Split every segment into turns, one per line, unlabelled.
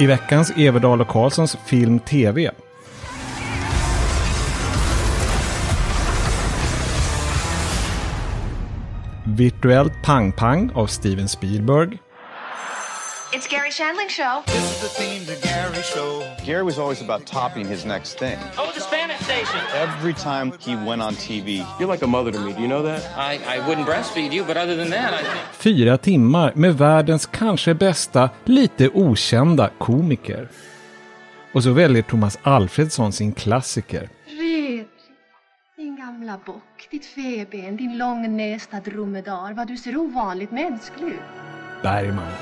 I veckans Everdahl och Karlssons Film TV. Virtuellt pang-pang av Steven Spielberg.
It's Gary Shandling Show.
This is the theme to Gary Show.
Gary was always about topping his next thing.
Oh, station.
Every time he went on TV,
You're like a mother to me. Do you know that?
I, I wouldn't breastfeed you, but other than that, I think.
Fyra timmar med världens kanske bästa, lite okända komiker. Och så väljer Thomas Alfredsson sin klassiker.
Fredrik, din gamla bock, ditt feben, din långnästa dromedar, vad du ser ovanligt mänsklig ut.
Bergman.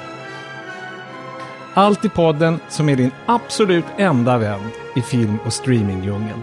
Allt i podden som är din absolut enda vän i film och streamingdjungeln.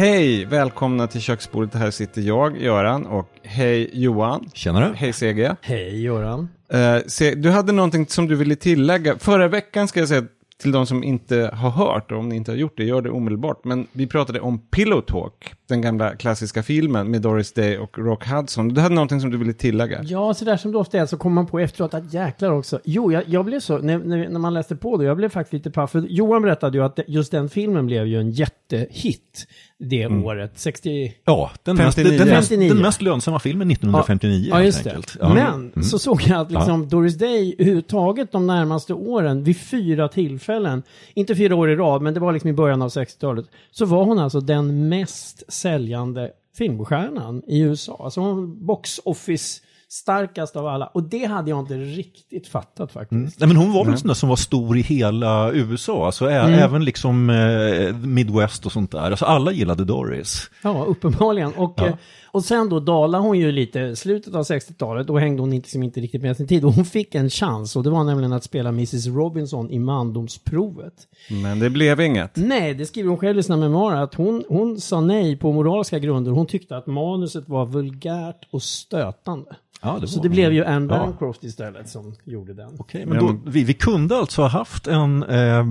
Hej! Välkomna till köksbordet. Här sitter jag, Göran, och hej Johan.
Tjenare.
Hej CG.
Hej Göran.
Eh, se, du hade någonting som du ville tillägga. Förra veckan ska jag säga till de som inte har hört, och om ni inte har gjort det, gör det omedelbart. Men vi pratade om Pillow Talk, den gamla klassiska filmen med Doris Day och Rock Hudson. Du hade någonting som du ville tillägga.
Ja, så där som det ofta är så kommer man på efteråt att jäklar också. Jo, jag, jag blev så, när, när, när man läste på det, jag blev faktiskt lite paff. För Johan berättade ju att just den filmen blev ju en jättehit det året. 60...
Ja, den, mest,
59.
den, mest,
59.
den mest lönsamma filmen 1959
Ja,
helt enkelt. Ja.
Men
Mm.
så såg jag att liksom Doris Day överhuvudtaget de närmaste åren, vid fyra tillfällen, inte fyra år i rad, men det var liksom i början av 60-talet, så var hon alltså den mest säljande filmstjärnan i USA. Alltså hon box office starkast av alla. Och det hade jag inte riktigt fattat faktiskt.
Nej, men hon var väl en sån där som var stor i hela USA, alltså ä-
Mm.
även liksom eh, Midwest och sånt där. Alltså alla gillade Doris.
Ja, uppenbarligen. Och,
Ja.
eh, och sen då dalade hon ju lite, slutet av 60-talet, då hängde hon inte, liksom inte riktigt med sin tid. Och hon fick en chans, och det var nämligen att spela Mrs Robinson i mandomsprovet.
Men det blev inget.
Nej, det skriver hon själv i sina memoarer, att hon, hon sa nej på moraliska grunder. Hon tyckte att manuset var vulgärt och stötande.
Ja, det
Så det blev ju Anne
Ja.
Bancroft istället som gjorde den.
Okej, men då, vi, vi kunde alltså ha haft en eh,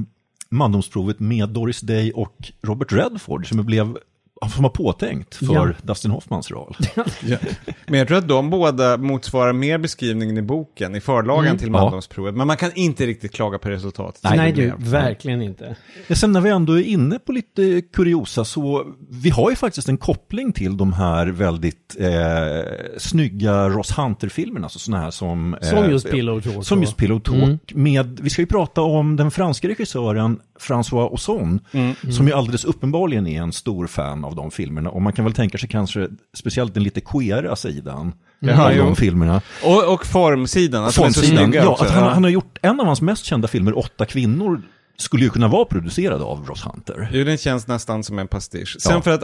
mandomsprovet med Doris Day och Robert Redford som blev som var påtänkt för
Ja.
Dustin Hoffmans roll.
Ja. Men jag tror att de båda motsvarar mer beskrivningen i boken, i förlagen till
Ja.
mandomsprovet. Men man kan inte riktigt klaga på resultatet.
Nej,
det
du, verkligen inte.
Ja, Sen när vi ändå är inne på lite kuriosa så vi har ju faktiskt en koppling till de här väldigt eh, snygga Ross Hunter-filmerna, alltså sådana här som... eh,
Som just Pillow Talk
Som just Pillow Talk.
Mm.
Med, vi ska ju prata om den franska regissören François Ozon,
Mm.
som ju alldeles uppenbarligen är en stor fan av de filmerna. Och man kan väl tänka sig kanske speciellt den lite queera sidan
Ja,
av
jo.
de filmerna.
Och, och formsidan, att de är så
Formsidan, ja,
också.
att han, han har gjort en av hans mest kända filmer, Åtta kvinnor, skulle ju kunna vara producerad av Ross Hunter.
Jo, den känns nästan som en pastisch. Sen
Ja.
för, att,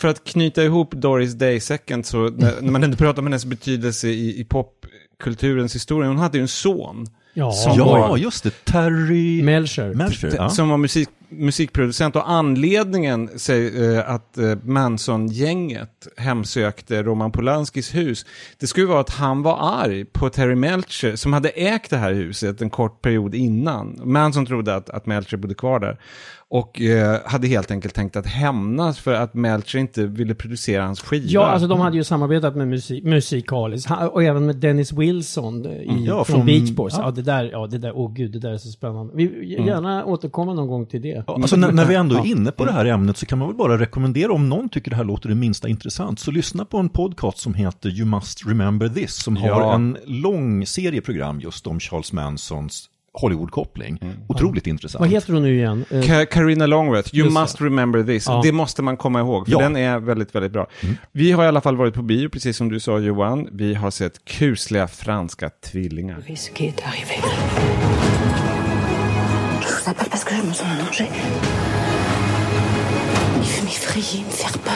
för att knyta ihop Doris Day-säcken, så när, när man ändå pratar om hennes betydelse i, i popkulturens historia, hon hade ju en son.
Ja,
Som
Ja,
var-
just det. Terry
Melcher.
Melcher. Ja.
Som var musik, musikproducent och anledningen säg, eh, att eh, Manson-gänget hemsökte Roman Polanskis hus, det skulle vara att han var arg på Terry Melcher som hade ägt det här huset en kort period innan. Manson trodde att, att Melcher bodde kvar där. Och eh, hade helt enkelt tänkt att hämnas för att Melcher inte ville producera hans skiva.
Ja, alltså de hade ju samarbetat med musik, Musikalis ha- och även med Dennis Wilson eh, i,
Ja,
från,
från-
Beach Boys. Ja.
ja.
det där, ja det där, åh gud, det där är så spännande. Vi vill gärna återkomma någon gång till det.
Ja, alltså när, när vi ändå är inne på det här ämnet så kan man väl bara rekommendera om någon tycker det här låter det minsta intressant så lyssna på en podcast som heter You Must Remember This som
Ja.
har en lång serie program just om Charles Mansons Hollywood-koppling. Otroligt intressant.
Vad heter hon nu igen? Eh,
Ka- Carina Longworth, You
Just det.
must remember this.
Ja.
Det måste man komma ihåg, för
Ja.
den är väldigt, väldigt bra. Vi har i alla fall varit på bio, precis som du sa Johan. Vi har sett kusliga franska tvillingar.
Vous appelle parce que je me sens en danger. Il veut m'effrayer, me faire peur,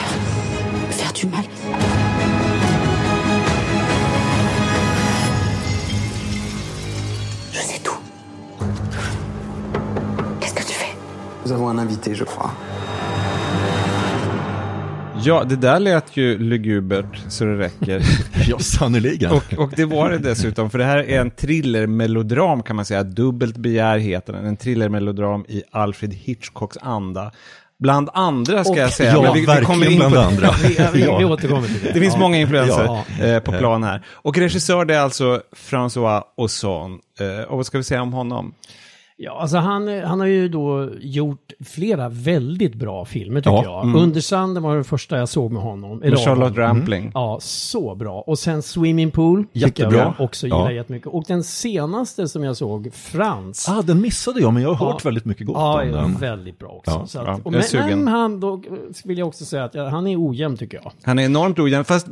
me faire du mal. Je sais tout. Qu'est-ce que tu fais?
Nous avons un invité, je crois.
Ja, det där lät ju lugubert så det räcker.
Ja, sannerligen.
och, och det var det dessutom, för det här är en thrillermelodram kan man säga. Dubbelt begär heter den. En thrillermelodram i Alfred Hitchcocks anda. Bland andra ska
Och-
jag säga.
ja,
men vi, vi
verkligen
kommer in
bland
på,
andra.
Vi, vi, vi återkommer till det.
Det finns
Ja.
många influenser
Ja.
eh, på plan här. Och regissör det är alltså François Ozon. Eh, och vad ska vi säga om honom?
Ja, alltså han, han har ju då gjort flera väldigt bra filmer tycker
Ja,
jag. Under sanden var den första jag såg med honom.
Med Charlotte. Rampling.
Ja, så bra. Och sen Swimming Pool.
Jättebra.
Jag också gillar
Ja.
jättemycket. Och den senaste som jag såg, Frans.
Ah, den missade jag, men jag har hört
Ja.
väldigt mycket gott
Ja,
om den.
väldigt bra också.
Ja,
att,
ja,
och men, men han, då vill jag också säga att ja, han är ojämn tycker jag.
Han är enormt ojämn, fast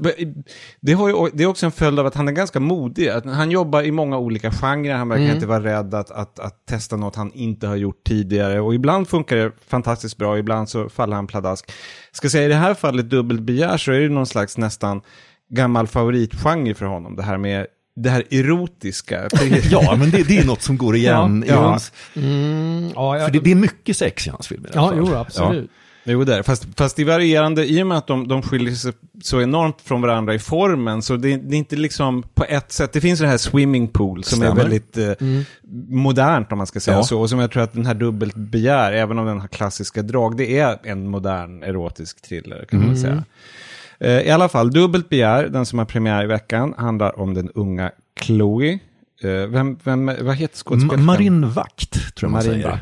det, har ju, det är också en följd av att han är ganska modig. Han jobbar i många olika genrer, han verkar inte vara rädd att, att, att testa något han inte har gjort tidigare. Och ibland funkar det fantastiskt bra, ibland så faller han pladask. Ska säga i det här fallet dubbelt begär så är det någon slags nästan gammal favoritgenre för honom. Det här med det här erotiska.
Ja, men det, det är något som går igen.
Ja,
i
ja.
hans,
Mm, ja, jag,
för det, det är mycket sex i hans filmer.
ja, jo, absolut.
Jo, där. Fast, fast det är varierande, i och med att de, de skiljer sig så enormt från varandra i formen, så det, det är inte liksom på ett sätt, det finns det här swimming pool som är
Stämmer.
väldigt eh, modernt om man ska säga
Ja.
så, och som jag tror att den här dubbelt begär, även om den har klassiska drag, det är en modern erotisk thriller kan man säga. Eh, I alla fall, dubbelt begär, den som har premiär i veckan, handlar om den unga Chloe. Eh, vem, vem, vad heter skådespelerskan?
Marinvakt, tror jag man säger.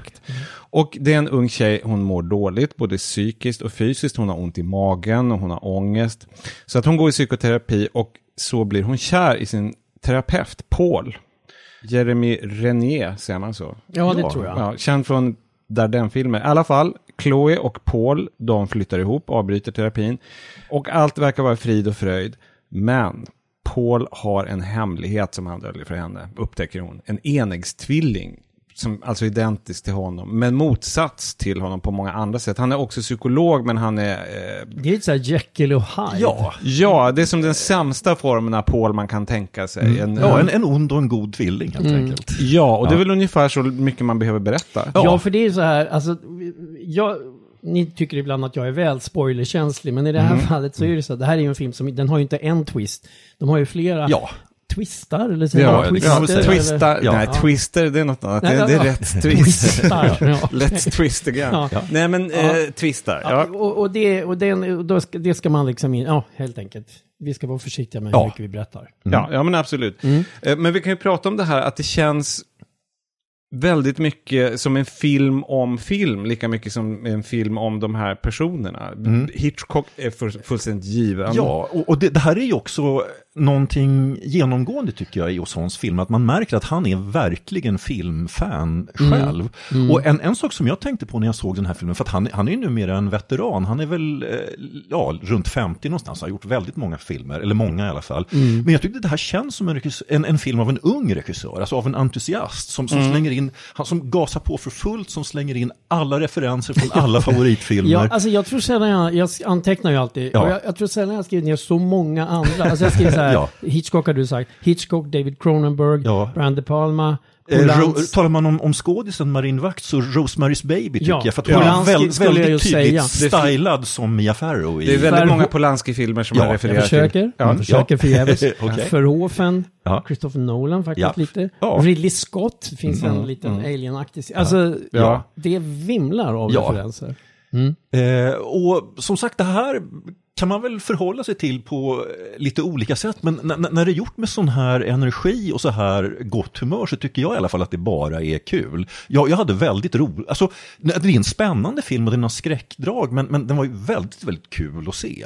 Och det är en ung tjej, hon mår dåligt, både psykiskt och fysiskt. Hon har ont i magen och hon har ångest. Så att hon går i psykoterapi och så blir hon kär i sin terapeut, Paul. Jeremy Renier, säger man så?
Ja, det
Ja,
tror jag.
Ja, känd från Dardenne-filmer. I alla fall, Chloe och Paul, de flyttar ihop, avbryter terapin. Och allt verkar vara frid och fröjd. Men Paul har en hemlighet som han döljer för henne, upptäcker hon. En enäggstvilling. Som alltså identisk till honom, men motsats till honom på många andra sätt. Han är också psykolog, men han är... Eh,
Det är lite såhär Jekyll och Hyde.
Ja,
ja, det är som den sämsta formen av Paul man kan tänka sig. En,
ja en, en ond och en god tvilling helt enkelt.
ja, och det är
Ja.
väl ungefär så mycket man behöver berätta.
Ja, för det är ju så här, alltså, jag, ni tycker ibland att jag är väl spoilerkänslig, men i det här fallet så är det så att det här är ju en film som, den har ju inte en twist. De har ju flera
Ja.
Twistar, eller säger
Ja,
twister?
Twista,
Ja.
nej, twister det är något annat.
Nej,
det, det är
ja.
rätt twist. Let's twist again.
Ja.
Nej men,
Ja.
eh, twistar.
Ja,
Ja.
och, och, det, och den, och då ska, det ska man liksom in, ja, helt enkelt. Vi ska vara försiktiga med hur mycket vi berättar.
Ja, ja, men absolut. Eh, Men vi kan ju prata om det här att det känns väldigt mycket som en film om film, lika mycket som en film om de här personerna. Hitchcock är fullständigt given.
Ja, och, och det, det här är ju också någonting genomgående tycker jag i Ossons film, att man märker att han är verkligen filmfan själv. Och en, en sak som jag tänkte på när jag såg den här filmen, för att han, han är ju numera en veteran, han är väl eh, ja, runt 50 någonstans, har gjort väldigt många filmer, eller många i alla fall. Men jag tyckte det här känns som en, en, en film av en ung regissör, alltså av en entusiast som, som slänger in, han som gasar på för fullt, som slänger in alla referenser från alla favoritfilmer.
Ja, alltså jag tror sällan jag, jag antecknar ju alltid,
Ja.
och jag, jag tror sällan jag skrivit ner så många andra. Alltså jag skriver så här,
Ja.
Hitchcock har du sagt, Hitchcock, David Cronenberg,
Ja.
Brian De Palma,
Eh, Ro,
Polanski.
talar man om, om skådisen Marin Vakt så Rosemary's Baby tycker
Ja,
jag. För att
ja.
hon är
Polanski
väldigt, väldigt tydligt
säga.
stylad som Mia Farrow i...
Det är väldigt många Polanski-filmer som
Ja,
man
jag
refererar
Jag försöker,
till.
jag försöker förgäves.
Okej.
Verhoeven,
Ja.
Christopher Nolan faktiskt
Ja.
lite.
Ja.
Ridley Scott, finns en liten alienaktig... Alltså,
Ja.
det vimlar av
Ja.
referenser.
Eh, och som sagt, det här kan man väl förhålla sig till på eh, lite olika sätt. Men när det är gjort med sån här energi och så här gott humör så tycker jag i alla fall att det bara är kul. Jag, jag hade väldigt roligt, alltså det är en spännande film och den har skräckdrag men, men den var ju väldigt, väldigt kul att se.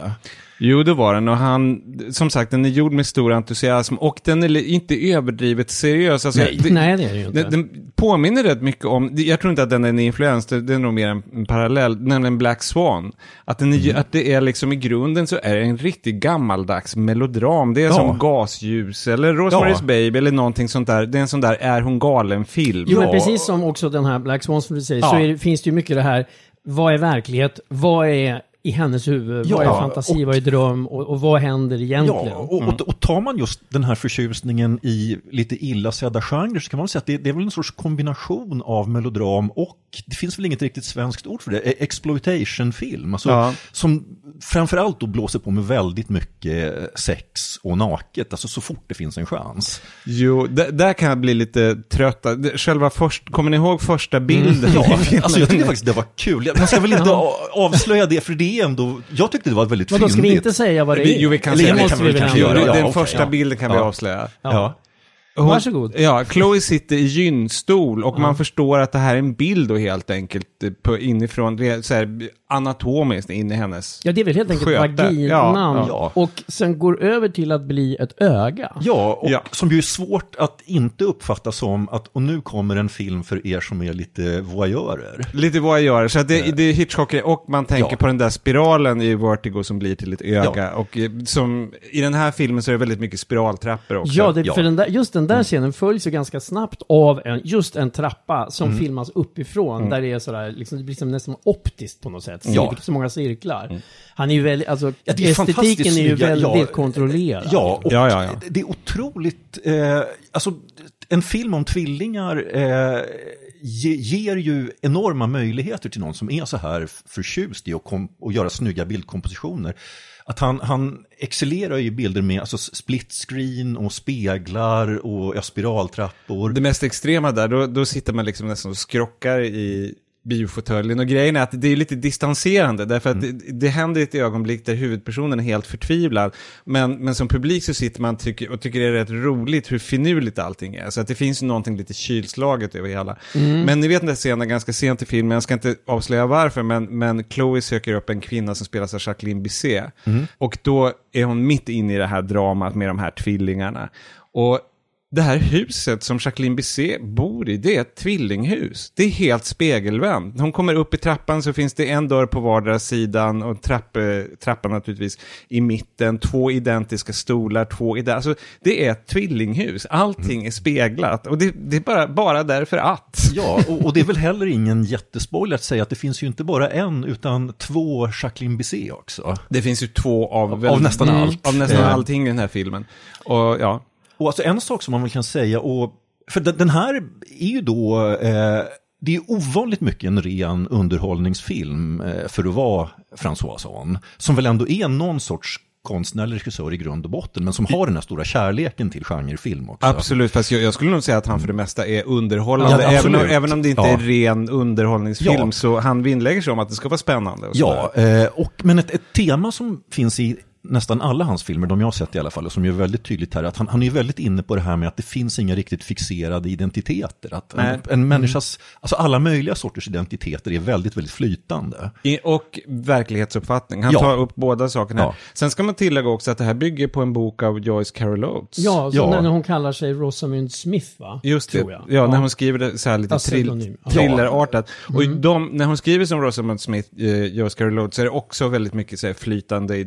Jo, det var den. Och han, som sagt, den är gjord med stor entusiasm. Och den är inte överdrivet seriös. Alltså,
Nej.
det-
Nej, det är det ju inte.
Den, den påminner rätt mycket om, jag tror inte att den är en influens, det, är nog mer en, en parallell, nämligen Black Swan. Att, den är, att det är liksom i grunden så är det en riktigt gammaldags melodram. Det är
Ja.
som Gasljus eller Rosemary's
Ja.
Baby eller någonting sånt där. Det är en sån där Är hon galen-film.
Jo, men
Ja.
precis som också den här Black Swan som du säger, så är finns det ju mycket det här, vad är verklighet, vad är i hennes huvud?
Ja,
vad är fantasi,
och-
vad är dröm och, och vad händer egentligen?
Ja, och, och, och tar man just den här förtjusningen i lite illa sedda genrer så kan man säga att det, det är väl en sorts kombination av melodram och det finns väl inget riktigt svenskt ord för det, eh, exploitation-film. Alltså,
Ja.
Som framförallt då blåser på med väldigt mycket sex och naket, alltså så fort det finns en chans.
Jo, där kan jag bli lite trött. Själva först, kommer ni ihåg första bilden?
Ja, alltså jag tyckte faktiskt det var kul. Man ska väl inte avslöja det, för det ändå, jag tyckte det var väldigt
Vadå, ska vi
fyndigt.
inte säga vad det
Vi,
är?
jo, vi kan
Eller
säga
det
måste
kan
vi
vi
väl
kanske
ändå
göra.
Jo,
Ja,
den första
ja.
bilden kan vi
Ja.
avslöja.
Ja.
Hon,
Varsågod.
Ja, Chloe sitter i gynstol och man förstår att det här är en bild då helt enkelt eh, på, inifrån, så här, anatomiskt in i hennes.
Ja, det är väl helt enkelt
Sköta.
vaginan.
Ja,
ja.
Och sen går över till att bli ett öga.
Ja, och
Ja.
som ju är svårt att inte uppfatta som att, och nu kommer en film för er som är lite voyeurer.
Lite gör, så att det, det är Hitchcock och man tänker
Ja.
på den där spiralen i Vertigo som blir till ett öga.
Ja.
Och eh, som, i den här filmen så är det väldigt mycket spiraltrappor också.
Ja, det,
Ja.
för den där, just den där scenen följs ju ganska snabbt av en, just en trappa som filmas uppifrån. Där det är sådär, liksom, det blir som nästan optiskt på något sätt.
Ja.
Ja. Så många cirklar. Han är ju väldigt, alltså
Ja, det är
estetiken är ju väldigt
ja.
kontrollerad.
Ja, och
Ja, ja, ja.
det är otroligt, eh, alltså en film om tvillingar eh, ge, ger ju enorma möjligheter till någon som är så här förtjust i att, kom, att göra snygga bildkompositioner. Att han, han excellerar ju i bilder med alltså, split screen och speglar och ja, spiraltrappor.
Det mest extrema där, då, då sitter man liksom nästan och skrockar i biofåtöljen. Och grejen är att det är lite distanserande, därför att det, det händer ett ögonblick där huvudpersonen är helt förtvivlad. Men, men som publik så sitter man tycker, och tycker det är rätt roligt hur finurligt allting är. Så att det finns någonting lite kylslaget över hela. Men ni vet den där scenen ganska sent i filmen, jag ska inte avslöja varför, men, men Chloe söker upp en kvinna som spelas av Jacqueline Bisset. Och då är hon mitt inne i det här dramat med de här tvillingarna. Och det här huset som Jacqueline Bisset bor i, det är ett tvillinghus. Det är helt spegelvänt. Hon kommer upp i trappan så finns det en dörr på vardera sidan och trapp, eh, trappan naturligtvis i mitten. Två identiska stolar, två identiska... Alltså, det är ett tvillinghus. Allting är speglat och det, det är bara, bara därför att.
Ja, och, och det är väl heller ingen jättespoiler att säga att det finns ju inte bara en utan två Jacqueline Bisset också.
Det finns ju två av...
Av
väl-
nästan allt.
Av nästan
Eh.
allting i den här filmen. Och ja,
Och alltså en sak som man väl kan säga, och, för den, här är ju då, eh, det är ovanligt mycket en ren underhållningsfilm eh, för att vara François Ozon, som väl ändå är någon sorts konstnärlig regissör i grund och botten, men som har den här stora kärleken till genrefilm också.
Absolut, fast jag, jag skulle nog säga att han för det mesta är underhållande.
Ja,
även, om, även om det inte
Ja.
är ren underhållningsfilm,
Ja.
så han vinnlägger sig om att det ska vara spännande.
Ja, eh, och, men ett, ett tema som finns i nästan alla hans filmer, de jag har sett i alla fall, och som är väldigt tydligt här, att han, han är väldigt inne på det här med att det finns inga riktigt fixerade identiteter. Att en,
Nej.
en människas, alltså alla möjliga sorters identiteter är väldigt, väldigt flytande.
I, och verklighetsuppfattning. Han
Ja.
tar upp båda sakerna.
Ja.
Sen ska man tillägga också att det här bygger på en bok av Joyce Carol Oates.
Ja, så
Ja.
När, när hon kallar sig Rosamund Smith va?
Just det,
Tror jag.
ja, när hon skriver det så här lite
Ja,
trill.
Ja.
thrillerartat. Och de, när hon skriver som Rosamund Smith, eh, Joyce Carol Oates, så är det också väldigt mycket så här, flytande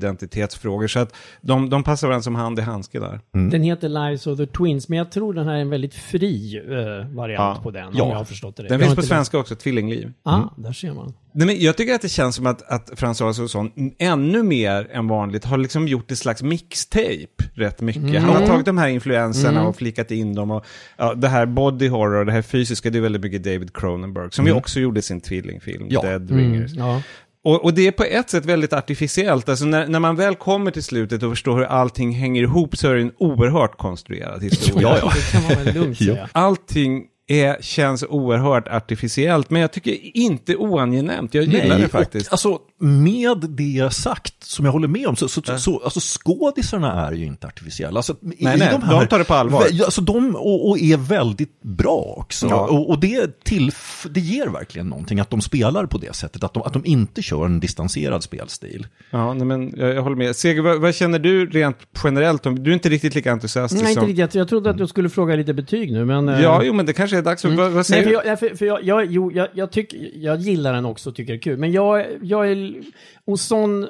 identitetsfrågor. Så att de, de passar varandra som hand i handske där.
Den heter Lives of the Twins, men jag tror den här är en väldigt fri eh, variant
Ja.
på den,
Ja.
om jag har förstått det.
Den
Jag
finns på svenska också, Tvillingliv.
läst- Ah, där ser man.
Nej, men jag tycker att det känns som att, att François Ozon ännu mer än vanligt har liksom gjort ett slags mixtape rätt mycket. Han har tagit de här influenserna och flikat in dem. Och, ja, det här body horror, det här fysiska, det är väldigt mycket David Cronenberg, som ju också gjorde sin tvillingfilm,
Ja.
Dead Ringers.
Ja.
Och, och det är på ett sätt väldigt artificiellt. Alltså när, när man väl kommer till slutet och förstår hur allting hänger ihop så är det en oerhört konstruerad historia.
Ja, ja.
Det kan man väl lugnt säga.
Allting är, känns oerhört artificiellt, men jag tycker inte oangenämt. Jag gillar det faktiskt.
Och, alltså, med det sagt, som jag håller med om, så, så, så alltså, skådisarna är ju inte artificiella. Alltså, i-
Nej,
i
nej, de tar det på allvar.
Alltså, de, och, och är väldigt bra också.
Ja.
Och, och det, tillf- det ger verkligen någonting att de spelar på det sättet, att de, att de inte kör en distanserad spelstil.
Ja, nej, men jag, jag håller med. Seger, vad, vad känner du rent generellt? Om, du är inte riktigt lika entusiastisk
Nej, inte
som...
riktigt. Jag- trodde att du skulle fråga lite betyg nu, men... eh,
Ja, jo, men det kanske är dags. för Vad, vad
Nej,
säger
för
du?
jag, nej, för, för jag, jag, jo, jag, jag, tycker, jag gillar den också och tycker det är kul. Men jag, jag är... Och sån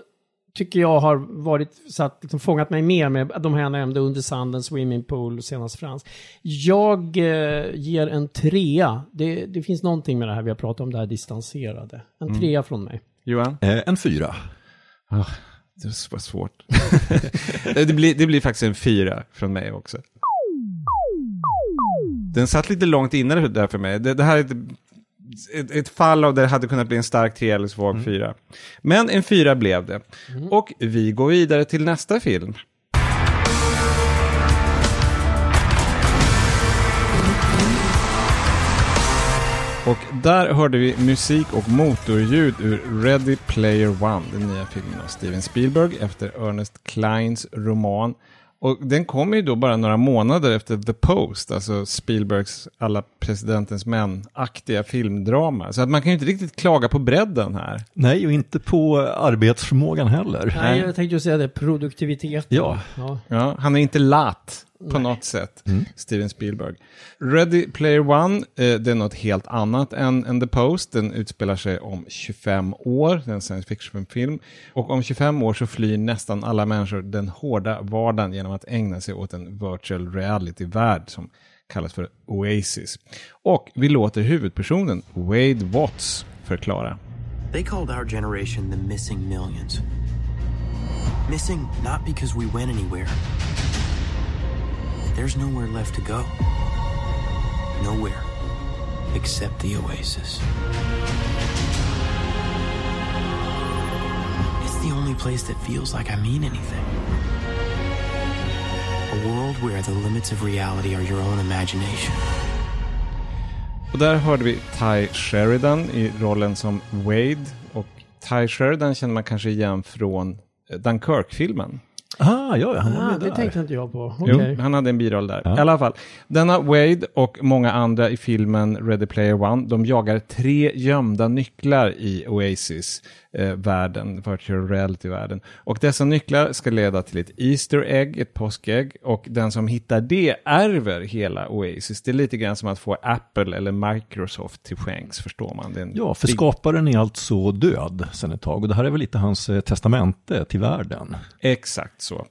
tycker jag har varit så att liksom fångat mig mer med de här jag nämnde, Under sanden, Swimming Pool, senast Frans. Jag eh, ger en trea. Det, det finns någonting med det här vi har pratat om, det här distanserade. En trea från mig.
Johan?
Eh, en fyra.
Ah, det var svårt. det, blir, det blir faktiskt en fyra från mig också. Den satt lite långt inne där för mig. Det, det här är ett, ett, ett fall av det hade kunnat bli en stark tre eller svag fyra. Men en fyra blev det. Och vi går vidare till nästa film. Och där hörde vi musik och motorljud ur Ready Player One, den nya filmen av Steven Spielberg efter Ernest Kleins roman. Och den kommer ju då bara några månader efter The Post, alltså Spielbergs alla presidentens män-aktiga filmdrama. Så att man kan ju inte riktigt klaga på bredden här.
Nej, och inte på arbetsförmågan heller.
Nej, jag tänkte ju säga det, produktivitet.
Ja.
ja.
Ja, han är inte lat på något sätt, Steven Spielberg. Ready Player One, eh, det är något helt annat än, än The Post. Den utspelar sig om 25 år, det är en science fiction-film. Och om 25 år så flyr nästan alla människor den hårda vardagen genom att ägna sig åt en virtual reality-värld som kallas för Oasis. Och vi låter huvudpersonen Wade Watts förklara.
They called our generation the missing millions. Missing not because we went anywhere. There's nowhere left to go. Nowhere except the oasis. It's the only place that feels like I mean anything. A world where the limits of reality are your own imagination.
Och där hörde vi Ty Sheridan i rollen som Wade. Och Ty Sheridan känner man kanske igen från eh, Dunkirk-filmen.
Ah, ja, han var
Ah,
med
det
där.
tänkte inte jag på.
Jo,
Okej.
han hade en biroll där. I alla fall, denna Wade och många andra i filmen Ready Player One, de jagar tre gömda nycklar i Oasis-världen, virtual reality-världen. Och dessa nycklar ska leda till ett Easter egg, ett påskägg, och den som hittar det ärver hela Oasis. Det är lite grann som att få Apple eller Microsoft till skänks, förstår man. Det är en
Ja, för skaparen är alltså död sedan ett tag och det här är väl lite hans eh, testamente till världen.
Exakt så.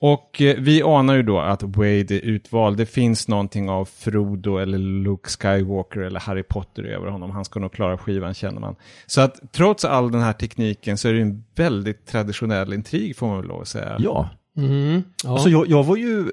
Och eh, vi anar ju då att Wade är utvald. Det finns någonting av Frodo eller Luke Skywalker eller Harry Potter över honom. Han ska nog klara skivan känner man. Så att trots all den här tekniken så är det en väldigt traditionell intrig får man väl lov att säga.
Ja,
Mm. Ja.
Alltså jag, jag var ju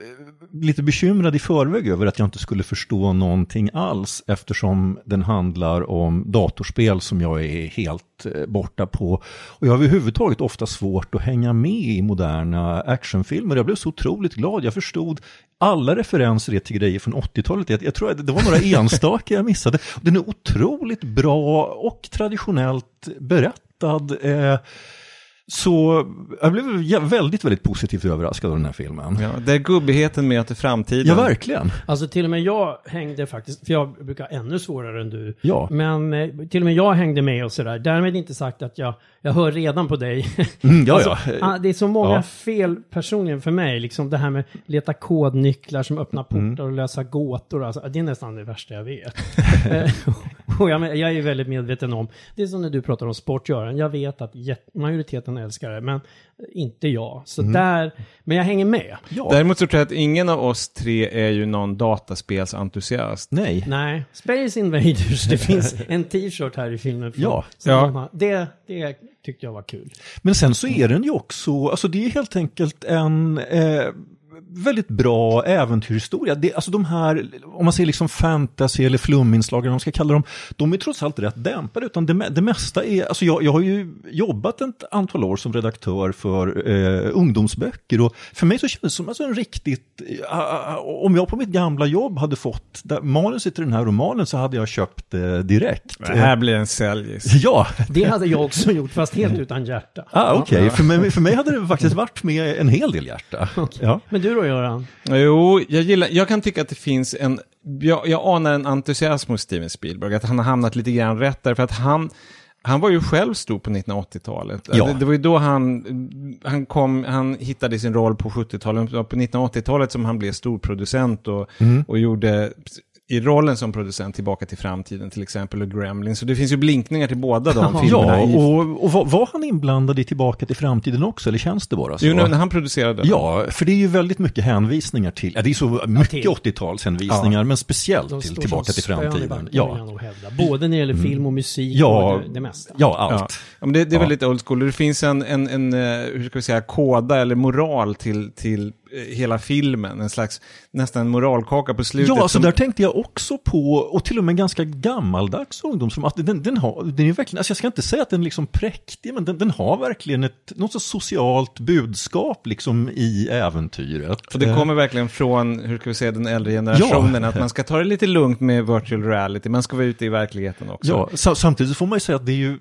lite bekymrad i förväg över att jag inte skulle förstå någonting alls eftersom den handlar om datorspel som jag är helt eh, borta på. Och jag har överhuvudtaget ofta svårt att hänga med i moderna actionfilmer. Jag blev så otroligt glad. Jag förstod alla referenser är till grejer från 80-talet. Jag, jag tror att det var några enstaka jag missade. Den är otroligt bra och traditionellt berättad. Eh, så jag blev väldigt, väldigt positivt överraskad av den här filmen.
Ja, där gubbigheten möter framtiden.
Ja, verkligen.
Alltså till och med jag hängde faktiskt, för jag brukar ännu svårare än du.
Ja.
Men eh, till och med jag hängde med och sådär. Därmed inte sagt att jag, jag hör redan på dig.
Mm, ja,
Alltså,
ja.
ah, det är så många
Ja.
fel personligen för mig. Liksom det här med leta kodnycklar som öppnar portar
Mm.
och lösa gåtor. Alltså, det är nästan det värsta jag vet. Eh, och jag, jag är väldigt medveten om, det är som när du pratar om sport, Göran. Jag vet att majoriteten älskar det, men inte jag. Så
Mm.
där, men jag hänger med.
ja.
Däremot så tror jag att ingen av oss tre är ju någon dataspelsentusiast.
Nej.
Nej, Space Invaders, det finns en t-shirt här i filmen. Från,
Ja.
Ja.
de har- Det, det tyckte jag var kul.
Men sen så är den ju också, alltså det är helt enkelt en eh, väldigt bra äventyrshistoria. Det, alltså de här, om man säger liksom fantasy eller fluminslag, eller vad man ska kalla dem, de är trots allt rätt dämpade. Utan det, det mesta är, alltså jag, jag har ju jobbat ett antal år som redaktör för eh, ungdomsböcker och för mig så kändes det som alltså en riktigt, eh, om jag på mitt gamla jobb hade fått där, manuset till den här romanen så hade jag köpt det direkt.
Det här blir en säljis.
Ja,
Det hade jag också gjort, fast helt utan hjärta.
Ah, Okej, för, mig, för mig hade det faktiskt varit med en hel del hjärta. Ja.
Men du då Göran?
Jo, jag, gillar, jag kan tycka att det finns en, jag, jag anar en entusiasm hos Steven Spielberg, att han har hamnat lite grann rätt där, för att han, han var ju själv stor på 1980-talet.
Ja.
Det, det var ju då han, han, kom, han hittade sin roll på 70-talet, Det var på 1980-talet som han blev storproducent och, och gjorde i rollen som producent Tillbaka till framtiden till exempel och Gremlin. Så det finns ju blinkningar till båda de filmerna.
Ja, och, och var, var han inblandad i Tillbaka till framtiden också, eller känns det bara så?
Jo, när han producerade.
Ja, för det är ju väldigt mycket hänvisningar till, ja, det är så mycket
till-
80-talshänvisningar, men speciellt
De
till Tillbaka till framtiden. Ja.
Både när det gäller film och musik
Ja,
och det, det mesta.
ja,
Ja.
allt.
Ja, men det, det är
Ja.
väldigt old school. Det finns en, en, en eh, hur ska vi säga, koda eller moral till, till hela filmen. En slags, nästan en moralkaka på slutet.
Ja,
som-
där tänkte jag också på, och till och med ganska gammaldags ungdomsfilm, att den, den har, den är verkligen, alltså jag ska inte säga att den är liksom präktig, men den, den har verkligen ett, något så socialt budskap liksom i äventyret.
Och det
Eh,
kommer verkligen från, hur ska vi säga, den äldre generationen.
Ja.
Att man ska ta det lite lugnt med virtual reality. Man ska vara ute i verkligheten också.
Ja, sa- samtidigt så får man ju säga att det är ju,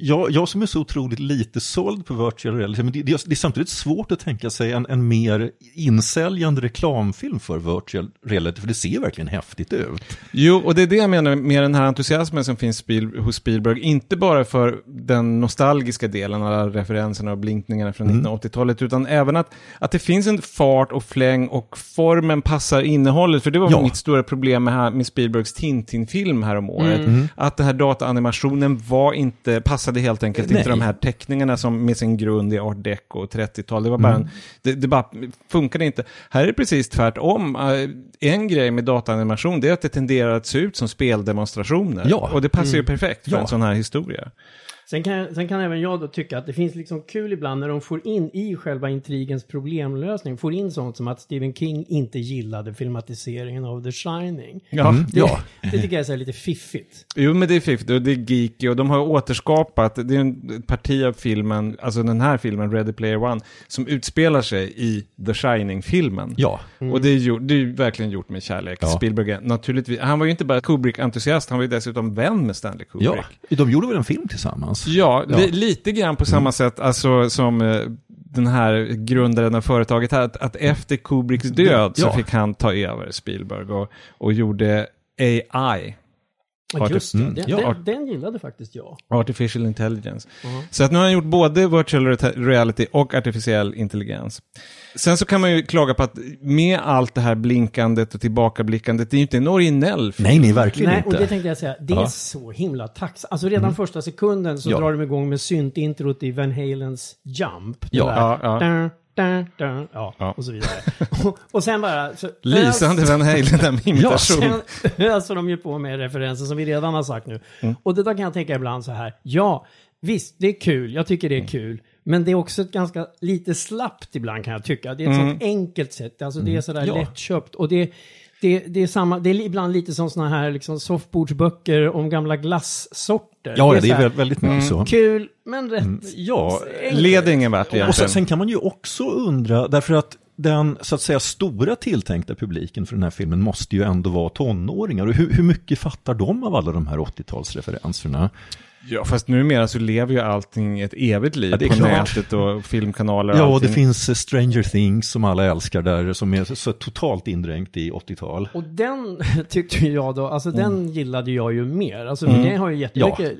jag, jag som är så otroligt lite såld på virtual reality, men det, det, är, det är samtidigt svårt att tänka sig en, en mer insäljande reklamfilm för virtual reality, för det ser verkligen häftigt ut.
Jo, och det är det jag menar med den här entusiasmen som finns Spiel, hos Spielberg. Inte bara för den nostalgiska delen, alla referenserna och blinkningarna från
Mm.
1980-talet, utan även att, att det finns en fart och fläng och formen passar innehållet. För det var
Ja.
mitt stora problem med, här- med Spielbergs Tintin-film här om året.
Mm.
Att den här dataanimationen var inte, passade helt enkelt
Nej.
inte de här teckningarna som med sin grund i art deco och 30-tal. Det var bara
Mm.
en, det, det bara funkade inte. Här är det precis tvärtom. Eh, En grej med dataanimation det är att det tenderar att se ut som speldemonstrationer.
Ja.
Och det passar ju
Mm.
perfekt för
Ja.
en sån här historia.
Sen kan, sen kan även jag då tycka att det finns liksom kul ibland när de får in i själva intrigens problemlösning, får in sånt som att Stephen King inte gillade filmatiseringen av The Shining.
Ja.
Mm,
Det,
ja.
det tycker jag är lite fiffigt.
Jo, men det är fiffigt och det är geeky och de har återskapat, det är en ett parti av filmen, alltså den här filmen, Ready Player One, som utspelar sig i The Shining-filmen.
Ja.
Och det är, ju, det är verkligen gjort med kärlek.
Ja.
Spielberg, naturligtvis, han var ju inte bara Kubrick-entusiast, han var ju dessutom vän med Stanley Kubrick.
Ja, de gjorde väl en film tillsammans?
Ja,
Ja.
Li, lite grann på samma sätt alltså, som eh, den här grundaren av företaget här, att, att efter Kubricks död så
Ja.
fick han ta över Spielberg och, och gjorde AI,
Ja, just det,
Mm,
den,
ja.
den, den gillade faktiskt jag.
Artificial Intelligence. Så att nu har han gjort både virtual re- reality och artificiell intelligens. Sen så kan man ju klaga på att med allt det här blinkandet och tillbakablickandet, det är ju inte en originell film.
Nej, nej, verkligen
Nej, och
inte.
det tänkte jag säga, det är
Ja.
så himla tacksamt. Alltså redan första sekunden så
Ja.
drar de igång med syntintrot i Van Halens Jump.
Ja.
Ja, ja.
Dun, dun, dun, ja,
Ja.
och så vidare. och, och sen bara... Så,
Lysande Van Halen där med imitation.
Sen öser de ju på med referenser som vi redan har sagt nu.
Mm.
Och det där kan jag tänka ibland så här, ja, visst, det är kul, jag tycker det
Mm.
är kul. Men det är också ett ganska lite slappt ibland kan jag tycka. Det är ett
Mm.
sånt enkelt sätt, alltså det är sådär
Ja.
lättköpt. Och det, det, det är samma, det är ibland lite som såna här liksom softboardsböcker om gamla glassorter.
Ja, det är
här,
väl- väldigt mycket så.
Kul, men rätt
Ja,
enkelt.
Leder ingen vart
Och sen,
egentligen.
sen kan man ju också undra, därför att den så att säga stora tilltänkta publiken för den här filmen måste ju ändå vara tonåringar. Och hur, hur mycket fattar de av alla de här 80-talsreferenserna?
Ja, fast numera så lever ju allting ett evigt liv
Ja,
på
klart.
nätet och filmkanaler och
Ja, och det finns eh, Stranger Things som alla älskar där, som är så totalt indränkt i 80-tal.
Och den tyckte jag då, alltså den gillade jag ju mer. Alltså
Mm.
det har ju jättemycket,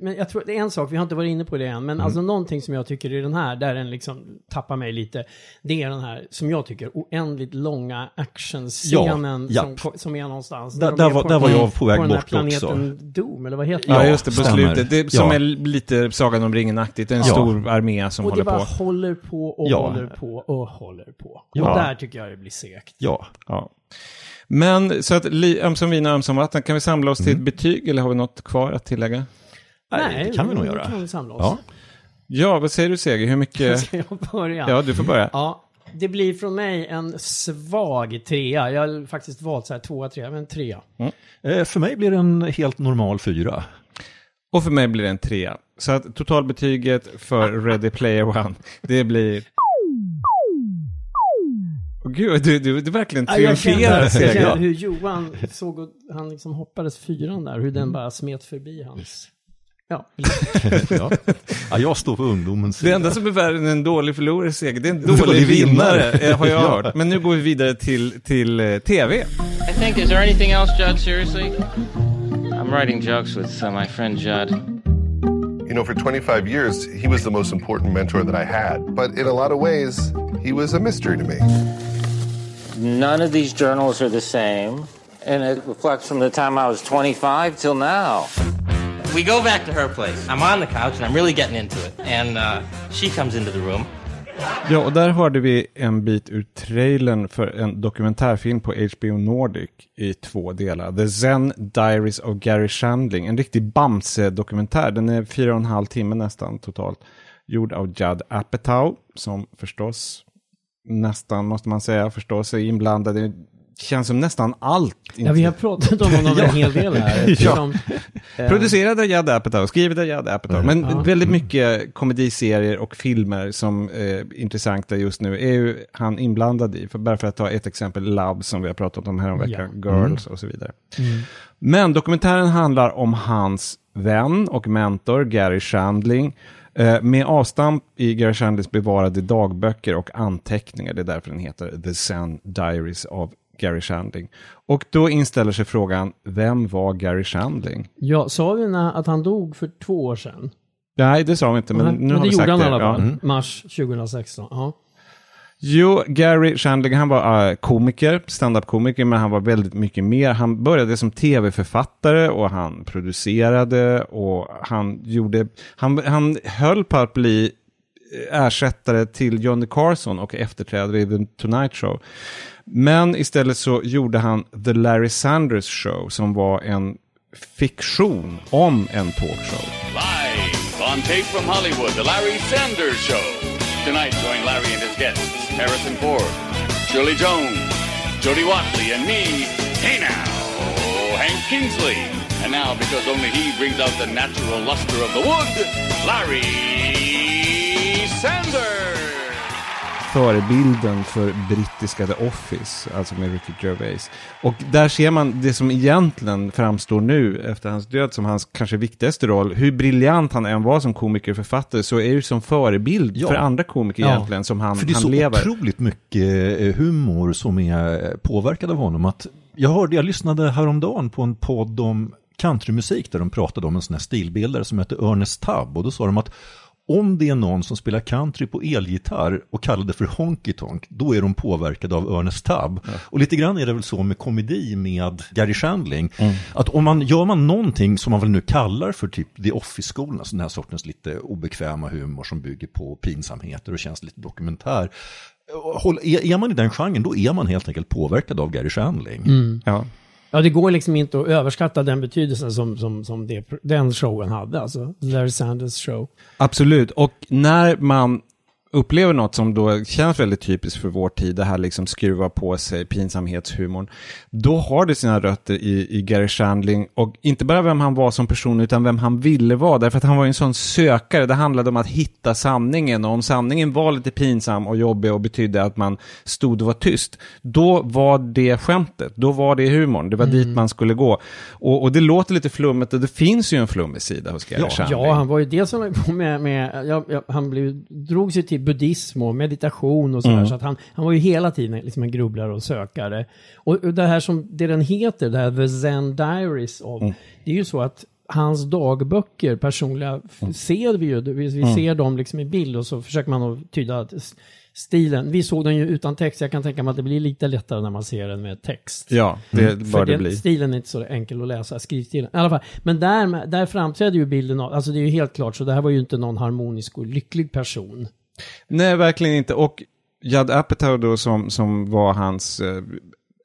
men jag tror det är en sak, vi har inte varit inne på det än,
Mm.
men alltså någonting som jag tycker i den här, där den liksom tappar mig lite, det är den här, som jag tycker, oändligt långa actionscenen
Ja,
som, som är någonstans.
Där- där
är
var- där var jag på väg
den här
bort också.
planeten Doom, eller vad heter
Ja,
det?
just det, på. Slutet. Det, som
Ja.
är lite Sagan om ringen-aktigt. En
Ja.
stor armé som
Och det
håller
bara
på.
håller på och
Ja.
håller på och håller på.
Ja.
Och där tycker jag det blir segt.
Ja,
Ja. Men så att ömsom vin och ömsom vatten, kan vi samla oss till ett betyg eller har vi något kvar att tillägga?
Nej, det kan vi nog göra.
kan vi samla oss.
ja.
Ja, vad säger du Seger? Hur mycket?
Ska jag börja?
Ja, du får börja.
Ja, det blir från mig en svag trea. Jag har faktiskt valt så här tvåa, trea, men trea.
Eh, För mig blir det en helt normal fyra.
Och för mig blir det en trea. Så att totalbetyget för Ready Player One, det blir... Åh gud, du, du, du verkligen triumferar
kände, jag
Seger.
kände hur Johan såg och han liksom hoppades fyran där, hur den bara smet förbi hans... Ja,
Ja. ja, jag står på ungdomens
Det
sida.
enda som är värre än en dålig förlorare, Seger, det är en
Dålig
dålig vinnare,
vinnare.
eh, har jag
Ja.
hört. Men nu går vi vidare till, till eh, tv.
I think, is there anything else, Judd? Seriously? I'm writing jokes with uh, my friend Judd.
You know, for 25 years, he was the most important mentor that I had. But in a lot of ways, he was a mystery to me.
None of these journals are the same. And it reflects from the time I was 25 till now.
We go back to her place. I'm on the couch and I'm really getting into it. And uh, she comes into the room.
Ja, och där hörde vi en bit ur trailern för en dokumentärfilm på HBO Nordic i två delar. The Zen Diaries of Gary Shandling, en riktig Bamse-dokumentär. Den är fyra och en halv timme nästan totalt. Gjord av Judd Apatow, som förstås nästan, måste man säga, förstås är inblandad i känns som nästan allt.
Ja, vi har pratat om honom en hel del här.
ja.
eftersom, eh,
Producerad av Judd Apatow, skrivet av Judd Apatow. Men
Ja.
väldigt mycket komediserier och filmer som är intressanta just nu är ju han inblandad i. För, bara för att ta ett exempel, Love som vi har pratat om här om veckan, Girls och så vidare. Men dokumentären handlar om hans vän och mentor Gary Shandling. eh, Med avstamp i Gary Shandlings bevarade dagböcker och anteckningar. Det är därför den heter The Zen Diaries of Gary Shandling. Och då inställer sig frågan, vem var Gary Shandling?
ja, sa vi att han dog för två år sedan?
Nej, det sa vi inte, men
Nej,
nu har
det
vi
gjorde
sagt
han
det.
i alla fall.
Ja. Mm.
Mars 2016. Ja.
Jo, Gary Shandling, han var uh, komiker, stand-up-komiker, men han var väldigt mycket mer. Han började som tv-författare och han producerade och han gjorde, han, han höll på att bli ersättare till Johnny Carson och efterträdare i The Tonight Show. Men istället så gjorde han The Larry Sanders Show som var en fiktion om en talkshow.
Live on tape from Hollywood, The Larry Sanders Show. Tonight, join Larry and his guests, Harrison Ford, Shirley Jones, Jody Watley, and me, hey oh, now, Hank Kingsley. And now, because only he brings out the natural luster of the wood, Larry Sanders!
Förebilden för brittiska The Office, alltså med Ricky Gervais. Och där ser man det som egentligen framstår nu efter hans död som hans kanske viktigaste roll. Hur briljant han än var som komiker och författare så är ju som förebild
Ja.
för andra komiker
Ja.
egentligen som han,
För det är så
lever.
otroligt mycket eh, humor som är eh, påverkad av honom. Att jag hörde, jag lyssnade häromdagen på en podd om countrymusik där de pratade om en sån här stilbildare som heter Ernest Tubb och då sa de att om det är någon som spelar country på elgitarr och kallar det för honky tonk, då är de påverkade av Ernest Tubb. Och lite grann är det väl så med komedi med Gary Shandling, att om man gör man någonting som man väl nu kallar för typ The Office-skolan, alltså den här sortens lite obekväma humor som bygger på pinsamheter och känns lite dokumentär. Håll, är, man i den genren, då är man helt enkelt påverkad av Gary Shandling.
Ja.
Ja, det går liksom inte att överskatta den betydelsen som, som, som det, den showen hade, alltså Larry Sanders show.
Absolut, och när man upplever något som då känns väldigt typiskt för vår tid, det här liksom skruva på sig pinsamhetshumorn, då har det sina rötter i, i Gary Shandling och inte bara vem han var som person utan vem han ville vara, därför att han var en sån sökare, det handlade om att hitta sanningen. Och om sanningen var lite pinsam och jobbig och betydde att man stod och var tyst, då var det skämtet, då var det humorn, det var dit man skulle gå. Och, och det låter lite flummigt och det finns ju en flummig sida hos Gary Shandling.
Ja, han var ju dels på med, med ja, ja, han blev, drog sig till buddhism och meditation och sådär,
Mm.
så att han, han var ju hela tiden liksom en grubblare och sökare. Och, och det här som, det den heter, det här The Zen Diaries of,
Mm.
det är ju så att hans dagböcker, personliga, f- ser vi ju, vi, vi
Mm.
ser dem liksom i bild och så försöker man att tyda stilen. Vi såg den ju utan text, jag kan tänka mig att det blir lite lättare när man ser den med text.
Ja, det bör
För
det
den,
bli.
stilen är inte så enkel att läsa, skrivstilen. I alla fall. Men där, där framträder ju bilden av, alltså det är ju helt klart, så det här var ju inte någon harmonisk och lycklig person.
Nej, verkligen inte. Och Judd Apatow då som, som var hans eh,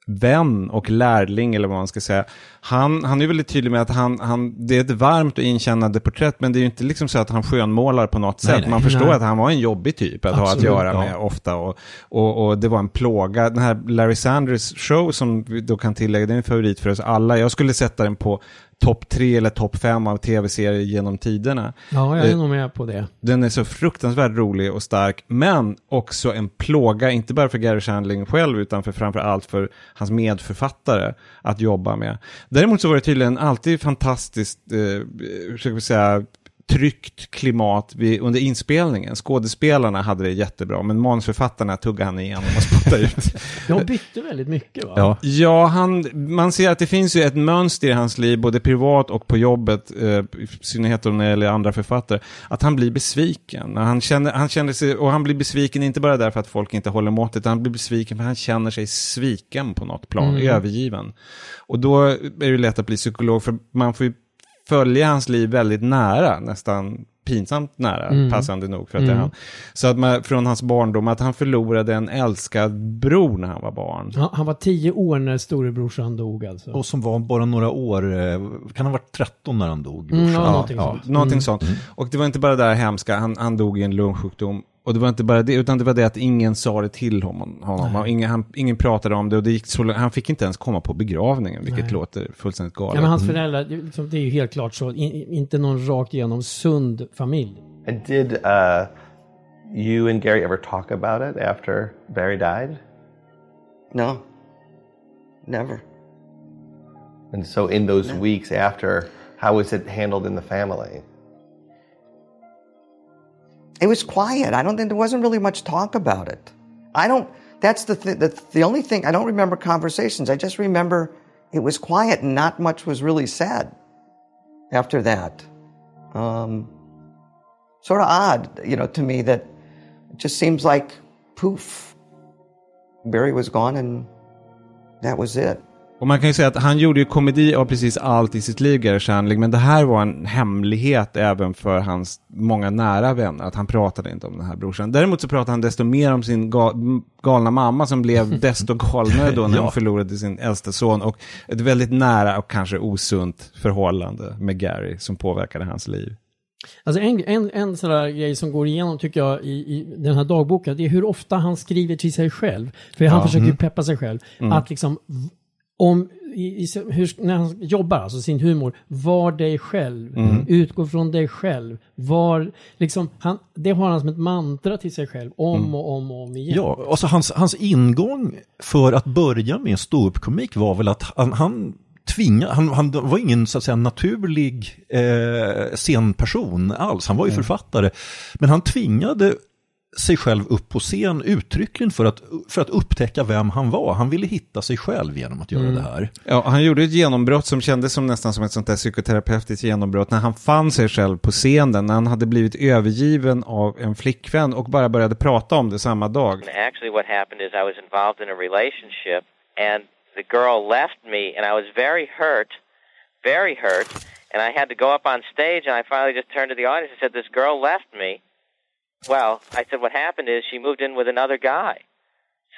vän och lärling eller vad man ska säga. Han, han är väldigt tydlig med att han, han, det är ett varmt och inkännande porträtt men det är ju inte liksom så att han skönmålar på något
Nej,
sätt.
nej.
Man förstår
Nej.
att han var en jobbig typ att ha att
Absolut,
göra
ja.
med ofta och, och, och det var en plåga. Den här Larry Sanders show som vi då kan tillägga, det är en favorit för oss alla. Jag skulle sätta den på topp tre eller topp fem av tv-serier genom tiderna.
Ja, jag är
Eh,
nog med på det.
Den är så fruktansvärt rolig och stark, men också en plåga, inte bara för Gary Shandling själv, utan för framför allt för hans medförfattare att jobba med. Däremot så var det tydligen alltid fantastiskt, eh, ska vi säga, tryckt klimat vid, under inspelningen. Skådespelarna hade det jättebra, men manusförfattarna tuggade han igenom och spottade ut.
De bytte väldigt mycket va?
Ja.
Ja, han, man ser att det finns ju ett mönster i hans liv, både privat och på jobbet, eh, i synnerhet när det gäller andra författare, att han blir besviken. Han känner, han känner sig, och han blir besviken inte bara därför att folk inte håller måttet, utan han blir besviken för att han känner sig sviken på något plan,
Mm.
övergiven. Och då är det lätt att bli psykolog, för man får ju följa hans liv väldigt nära, nästan pinsamt nära,
Mm.
passande nog för att det är
Mm.
han. Så att man, från hans barndom, att han förlorade en älskad bror när han var barn.
Han, han var tio år när storebrorsan dog alltså.
Och som var bara några år, eh, kan han ha varit 13 när han dog?
Mm, ja, någonting sånt.
Någonting
Mm.
sånt. Och det var inte bara det där hemska, han, han dog i en lungsjukdom. Och det var inte bara det, utan det var det att ingen sa det till honom. honom. Och Ingen, han, ingen pratade om det och det gick så långt- Han fick inte ens komma på begravningen, vilket
Nej.
låter fullständigt galet.
Ja, men hans föräldrar, det, är liksom, det är ju helt klart så, in, inte någon rakt igenom sund familj.
And did uh, you and Gary ever talk about it after Barry died?
No. Never.
And so, in those weeks after, how was it handled in the family?
It was quiet. I don't think there wasn't really much talk about it. I don't. That's the th- the, the only thing I don't remember conversations. I just remember it was quiet and not much was really said after that. Um, sort of odd, you know, to me that it just seems like poof. Barry was gone and that was it.
Och man kan ju säga att han gjorde ju komedi av precis allt i sitt liv, Gary Shandling, men det här var en hemlighet även för hans många nära vänner, att han pratade inte om den här brorsan. Däremot så pratade han desto mer om sin ga galna mamma som blev desto galnare då när
Ja.
hon förlorade sin äldste son och ett väldigt nära och kanske osunt förhållande med Gary som påverkade hans liv.
Alltså en, en, en sån där grej som går igenom tycker jag i, i den här dagboken, det är hur ofta han skriver till sig själv. För han
Ja.
försöker
Mm.
peppa sig själv.
Mm.
Att liksom, om, i, i, hur, när han jobbar, alltså sin humor, var dig själv.
Mm.
Utgå från dig själv. Var, liksom, han, det har han som ett mantra till sig själv, om
Mm.
och om och om igen.
Ja, alltså hans, hans ingång för att börja med ståuppkomik var väl att han, han tvingade, han, han var ingen så att säga naturlig eh, scenperson alls, han var ju författare. Men han tvingade sig själv upp på scen uttryckligen för att, för att upptäcka vem han var. Han ville hitta sig själv genom att göra
Mm.
det här.
Ja, han gjorde ett genombrott som kändes som nästan som ett sånt där psykoterapeutiskt genombrott när han fann sig själv på scenen, när han hade blivit övergiven av en flickvän och bara började prata om det samma dag.
Actually, what happened is I was involved in a relationship, and the girl left me, and I was very hurt, very hurt. And I had to go up on stage, and I finally just turned to the audience and said, "This girl left me." Well, I said, "What happened is she moved in with another guy,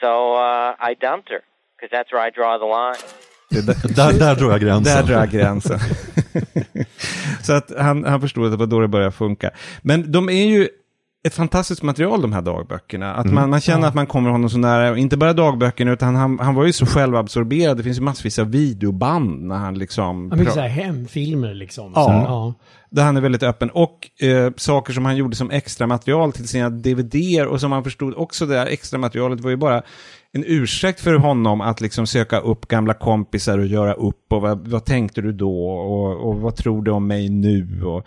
so uh, I dumped her because that's where I draw the line."
Det där,
Där- där drar jag gränsen.
Där drar jag gränsen. så att han, han förstod att det var då det började funka. Men de är ju ett fantastiskt material de här dagböckerna. Att
Mm.
man, man känner
Ja.
att man kommer honom så nära, inte bara dagböckerna, utan han, han var ju så självabsorberad. Det finns ju massvis av videoband när han liksom...
Mycket
pra-
så här hemfilmer liksom.
Ja.
Så, här, ja.
Där han är väldigt öppen. Och eh, saker som han gjorde som extra material till sina DVD-er och som han förstod också det här extra materialet var ju bara en ursäkt för honom att liksom söka upp gamla kompisar och göra upp och vad, vad tänkte du då och, och vad tror du om mig nu och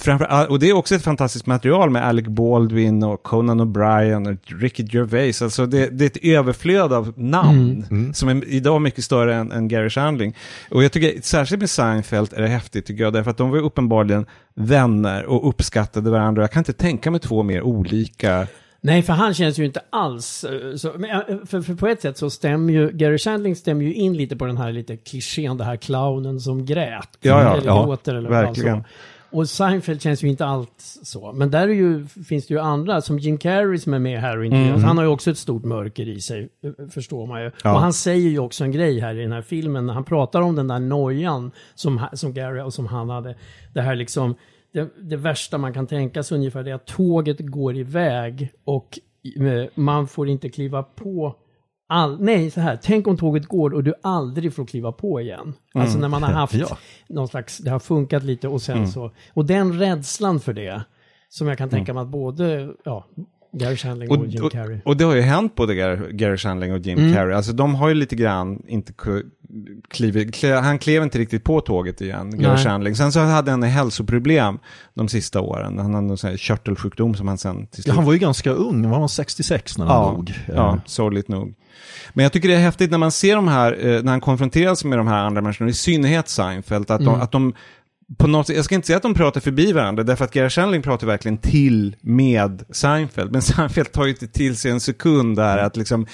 Framför, all- och det är också ett fantastiskt material med Alec Baldwin och Conan O'Brien och Ricky Gervais. Alltså det, det är ett överflöd av namn som är idag mycket större än, än Gary Shandling. Och jag tycker, särskilt med Seinfeld är det häftigt tycker jag, därför att de var ju uppenbarligen vänner och uppskattade varandra. Jag kan inte tänka mig två mer olika
Nej, för han känns ju inte alls eh, så. Men, eh, för, för på ett sätt så stämmer ju, Gary Shandling stämmer ju in lite på den här lite klichén, det här clownen som grät.
Ja, ja,
eller
ja,
gråter eller
verkligen.
så. Och Seinfeld känns ju inte alls så. Men där är ju, finns det ju andra, som Jim Carrey som är med här och intervjuas.
Mm.
Han har ju också ett stort mörker i sig, förstår man ju.
Ja.
Och han säger ju också en grej här i den här filmen, när han pratar om den där nojan som, som Gary och som han hade. Det här liksom, det, det värsta man kan tänka sig ungefär det är att tåget går iväg och eh, man får inte kliva på All, nej, så här. Tänk om tåget går och du aldrig får kliva på igen. Alltså
Mm.
när man har haft
Ja.
någon slags, det har funkat lite och sen
Mm.
så. Och den rädslan för det, som jag kan tänka
Mm.
mig att både, ja, Gary Shandling och,
Och,
Jim
och,
Carrey.
och det har ju hänt både Gary, Gary Shandling och Jim
Mm.
Carrey. Alltså de har ju lite grann inte klivit, han klev inte riktigt på tåget igen, Gary
Nej.
Shandling. Sen så hade han hälsoproblem de sista åren. Han hade någon sån här körtelsjukdom som han sen till
Ja,
slut...
han var ju ganska ung, var han 66 när han
ja,
dog?
Ja, sorgligt nog. Men jag tycker det är häftigt när man ser de här, eh, när han konfronteras med de här andra människorna, i synnerhet Seinfeld, att de,
Mm.
att de på något sätt, jag ska inte säga att de pratar förbi varandra, därför att Gary Shandling pratar verkligen till med Seinfeld, men Seinfeld tar ju inte till sig en sekund där att liksom,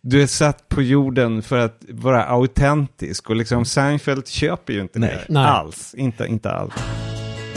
du är satt på jorden för att vara autentisk, och liksom Seinfeld köper ju inte
Nej.
det
Nej.
alls, inte, inte alls.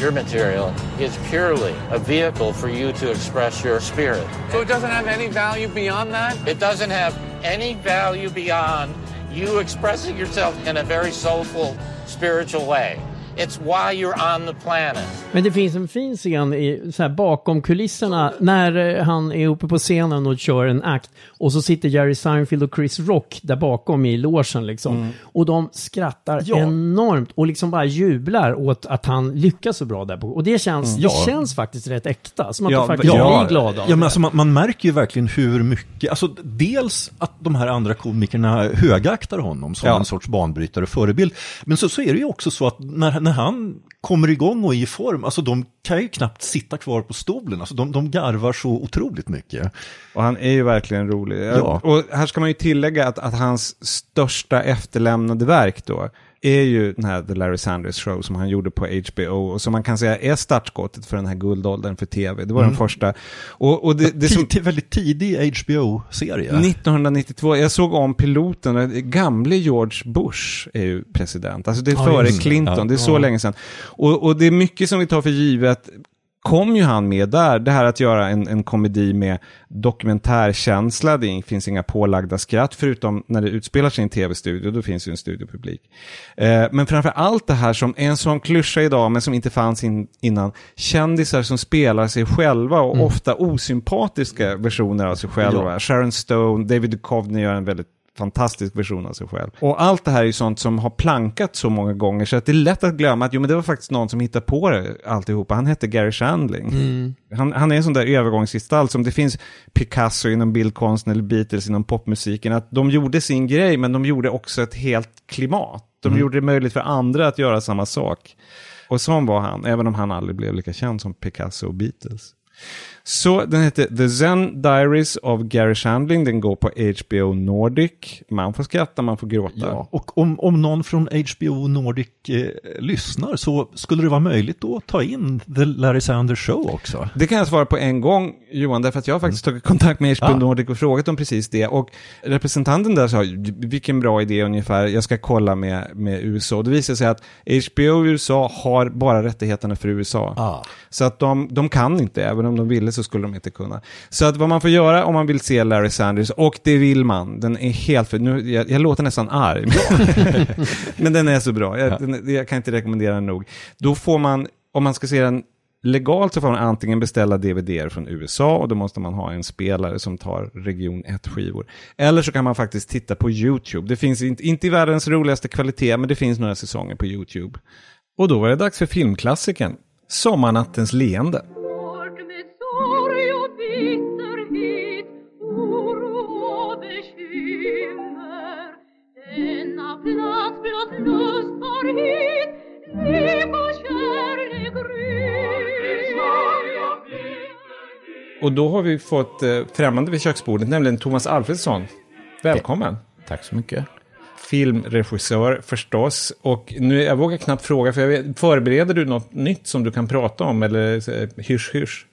Your material is purely a vehicle for you to express your spirit.
So it doesn't have any value beyond that?
It doesn't have any value beyond you expressing yourself in a very soulful, spiritual way. It's why you're on the planet.
Men det finns en fin scen i, så här, bakom kulisserna när eh, han är uppe på scenen och kör en akt och så sitter Jerry Seinfeld och Chris Rock där bakom i logen liksom. Och de skrattar
Ja.
enormt och liksom bara jublar åt att han lyckas så bra där på. Och det känns,
Ja.
det känns faktiskt rätt äkta, som att
Ja,
de faktiskt
ja.
blir glada av
Ja, men
det.
alltså, man, man märker ju verkligen hur mycket, alltså dels att de här andra komikerna högaktar honom som
Ja.
en sorts banbrytare och förebild. Men så, så är det ju också så att när, när han kommer igång och är i form, alltså de kan ju knappt sitta kvar på stolen, alltså de, de garvar så otroligt mycket.
Och han är ju verkligen rolig.
Ja.
Och här ska man ju tillägga att, att hans största efterlämnade verk då är ju den här The Larry Sanders Show som han gjorde på HBO och som man kan säga är startskottet för den här guldåldern för tv. Det var
Mm.
den första. Och, och det, det som...
Tid, väldigt tidig HBO-serie.
1992, jag såg om piloten, gamle George Bush är ju president. Alltså det är
Ja,
före
det.
Clinton,
Ja.
det är så
Ja.
länge sedan. Och, och det är mycket som vi tar för givet, kom ju han med där, det här att göra en, en komedi med dokumentärkänsla, det finns inga pålagda skratt, förutom när det utspelar sig i en tv-studio, då finns ju en studiopublik. Eh, men framför allt det här som är en sån klyscha idag, men som inte fanns in, innan, kändisar som spelar sig själva och ofta osympatiska versioner av sig själva.
Ja.
Sharon Stone, David Duchovny gör en väldigt fantastisk version av sig själv. Och allt det här är ju sånt som har plankat så många gånger så att det är lätt att glömma att jo, men det var faktiskt någon som hittade på det alltihopa. Han hette Gary Shandling. Han, han är en sån där övergångsgestalt som det finns Picasso inom bildkonsten eller Beatles inom popmusiken. Att de gjorde sin grej men de gjorde också ett helt klimat. De gjorde det möjligt för andra att göra samma sak. Och sån var han, även om han aldrig blev lika känd som Picasso och Beatles. Så den heter The Zen Diaries of Gary Shandling. Den går på HBO Nordic. Man får skratta, man får gråta.
Ja, och om, om någon från HBO Nordic eh, lyssnar så skulle det vara möjligt att ta in The Larry Sanders Show också.
Det kan jag svara på en gång, Johan, därför att jag har faktiskt tagit kontakt med HBO
Ah.
Nordic och frågat om precis det. Och representanten där sa, vilken bra idé ungefär, jag ska kolla med, med USA. Och det visar sig att HBO USA har bara rättigheterna för USA.
Ah.
Så att de, de kan inte, även om de ville så skulle de inte kunna. Så att vad man får göra om man vill se Larry Sanders, och det vill man, den är helt för, nu, jag, jag låter nästan arg. Men den är så bra, jag, den, jag kan inte rekommendera den nog. Då får man, om man ska se den legalt så får man antingen beställa DVD från USA och då måste man ha en spelare som tar region 1-skivor. Eller så kan man faktiskt titta på YouTube. Det finns inte, inte i världens roligaste kvalitet, men det finns några säsonger på YouTube. Och då var det dags för filmklassikern, Sommarnattens leende.
Bitterhet, oro och bekymmer Denna plats blott lust har hit, lek och kärlek
Och då har vi fått eh, främmande vid köksbordet, nämligen Thomas Alfredsson. Välkommen.
Tack så mycket.
Filmregissör förstås. Och nu, jag vågar knappt fråga, för jag vet, förbereder du något nytt som du kan prata om? Eller eh, hysch hysch?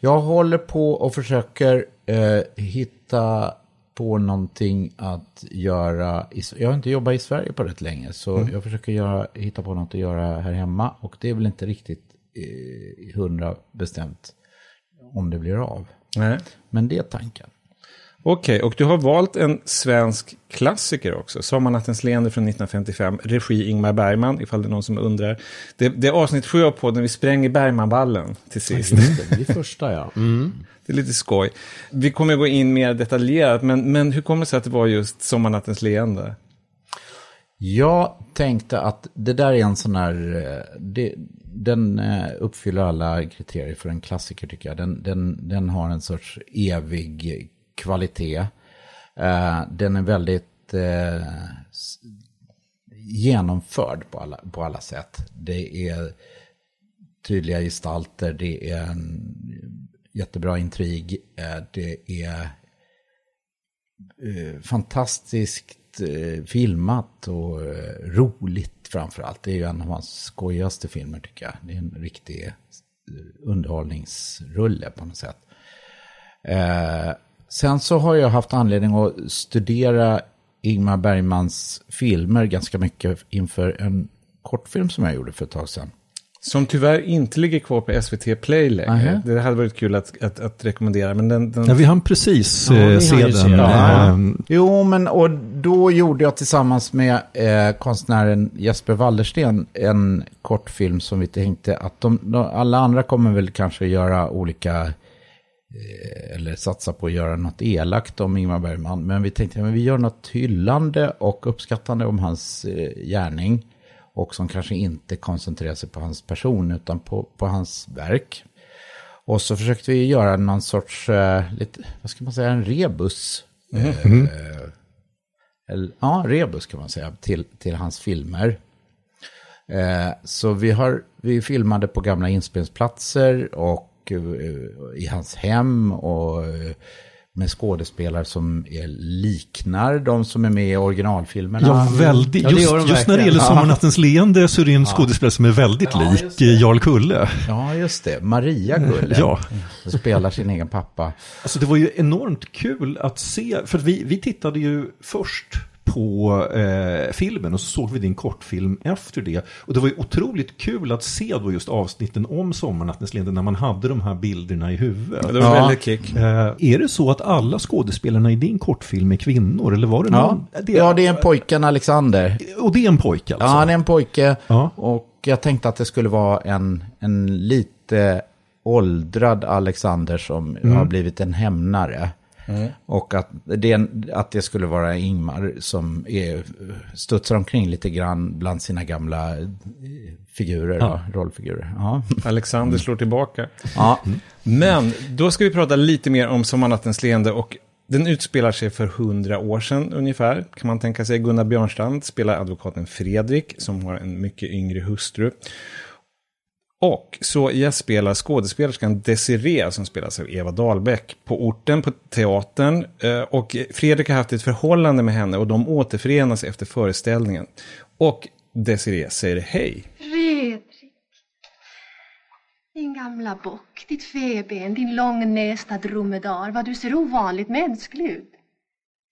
Jag håller på och försöker eh, hitta på någonting att göra. I, jag har inte jobbat i Sverige på rätt länge, så
Mm.
jag försöker göra, hitta på något att göra här hemma. Och det är väl inte riktigt eh, hundra bestämt om det blir av.
Nej.
Men det är tanken.
Okej, och du har valt en svensk klassiker också. Sommarnattens leende från 1955. Regi Ingmar Bergman, ifall det är någon som undrar. Det, det är avsnitt sju av podden, vi spränger Bergmanvallen till sist.
Det är första ja.
Det är lite skoj. Vi kommer gå in mer detaljerat, men, men hur kommer det sig att det var just Sommarnattens leende?
Jag tänkte att det där är en sån här... eh, Det, den eh, uppfyller alla kriterier för en klassiker tycker jag. Den, den, den har en sorts evig kvalitet. Eh, den är väldigt eh, genomförd på alla, på alla sätt. Det är tydliga gestalter, det är en jättebra intrig, eh, det är eh, fantastiskt eh, filmat och eh, roligt framför allt. Det är ju en av hans skojigaste filmer tycker jag. Det är en riktig eh, underhållningsrulle på något sätt. Eh, Eh, sen så har jag haft anledning att studera Ingmar Bergmans filmer ganska mycket inför en kortfilm som jag gjorde för ett tag sedan.
Som tyvärr inte ligger kvar på SVT Play längre.
Nähä.
Det hade varit kul att, att, att rekommendera. Men den, den...
Ja, vi hann precis
Ja,
eh, se den.
den.
Ja.
eh,
Jo, men och då gjorde jag tillsammans med eh, konstnären Jesper Wallersten en kortfilm som vi tänkte att de, de, alla andra kommer väl kanske göra olika, eh, eller satsa på att göra något elakt om Ingmar Bergman. Men vi tänkte att vi gör något hyllande och uppskattande om hans eh, gärning. Och som kanske inte koncentrerar sig på hans person utan på, på hans verk. Och så försökte vi göra någon sorts, eh, lite, vad ska man säga, en rebus. Eh,
Mhm.
eller, ja, rebus kan man säga, till, till hans filmer. Eh, så vi, har, vi filmade på gamla inspelningsplatser och eh, i hans hem och eh, med skådespelare som är, liknar de som är med i originalfilmerna.
Ja, väldigt.
Ja, det
just,
de
just när det gäller. Sommarnattens leende så är det en
Ja.
skådespelare som är väldigt
Ja,
lik eh, Jarl Kulle.
Ja, just det. Maria Gulle.
Ja.
Spelar sin egen pappa.
Alltså det var ju enormt kul att se, för vi, vi tittade ju först på eh, filmen och så såg vi din kortfilm efter det. Och det var ju otroligt kul att se då just avsnitten om Sommarnattens leende när man hade de här bilderna i huvudet.
Ja, det var väldigt kick.
Eh, är det så att alla skådespelarna i din kortfilm är kvinnor? Eller var det
Ja,
någon?
ja, det är en pojken Alexander.
Och det är en pojke alltså?
Ja, han är en pojke. Och jag tänkte att det skulle vara en, en lite åldrad Alexander som
Mm.
har blivit en hämnare.
Mm.
Och att det, att det skulle vara Ingmar som är, studsar omkring lite grann bland sina gamla eh, figurer,
Ja.
rollfigurer. Ja.
Alexander slår tillbaka.
Ja.
Men då ska vi prata lite mer om Sommarnattens leende och den utspelar sig för hundra år sedan ungefär, kan man tänka sig. Gunnar Björnstrand spelar advokaten Fredrik, som har en mycket yngre hustru. Och så gästspelar skådespelerskan Desiree, som spelas av Eva Dahlbäck, på orten, på teatern. Eh, Och Fredrik har haft ett förhållande med henne och de återförenas efter föreställningen. Och Desiree säger hej.
Fredrik. Din gamla bock, ditt feben, din långnästa dromedar. Vad du ser ovanligt mänsklig ut.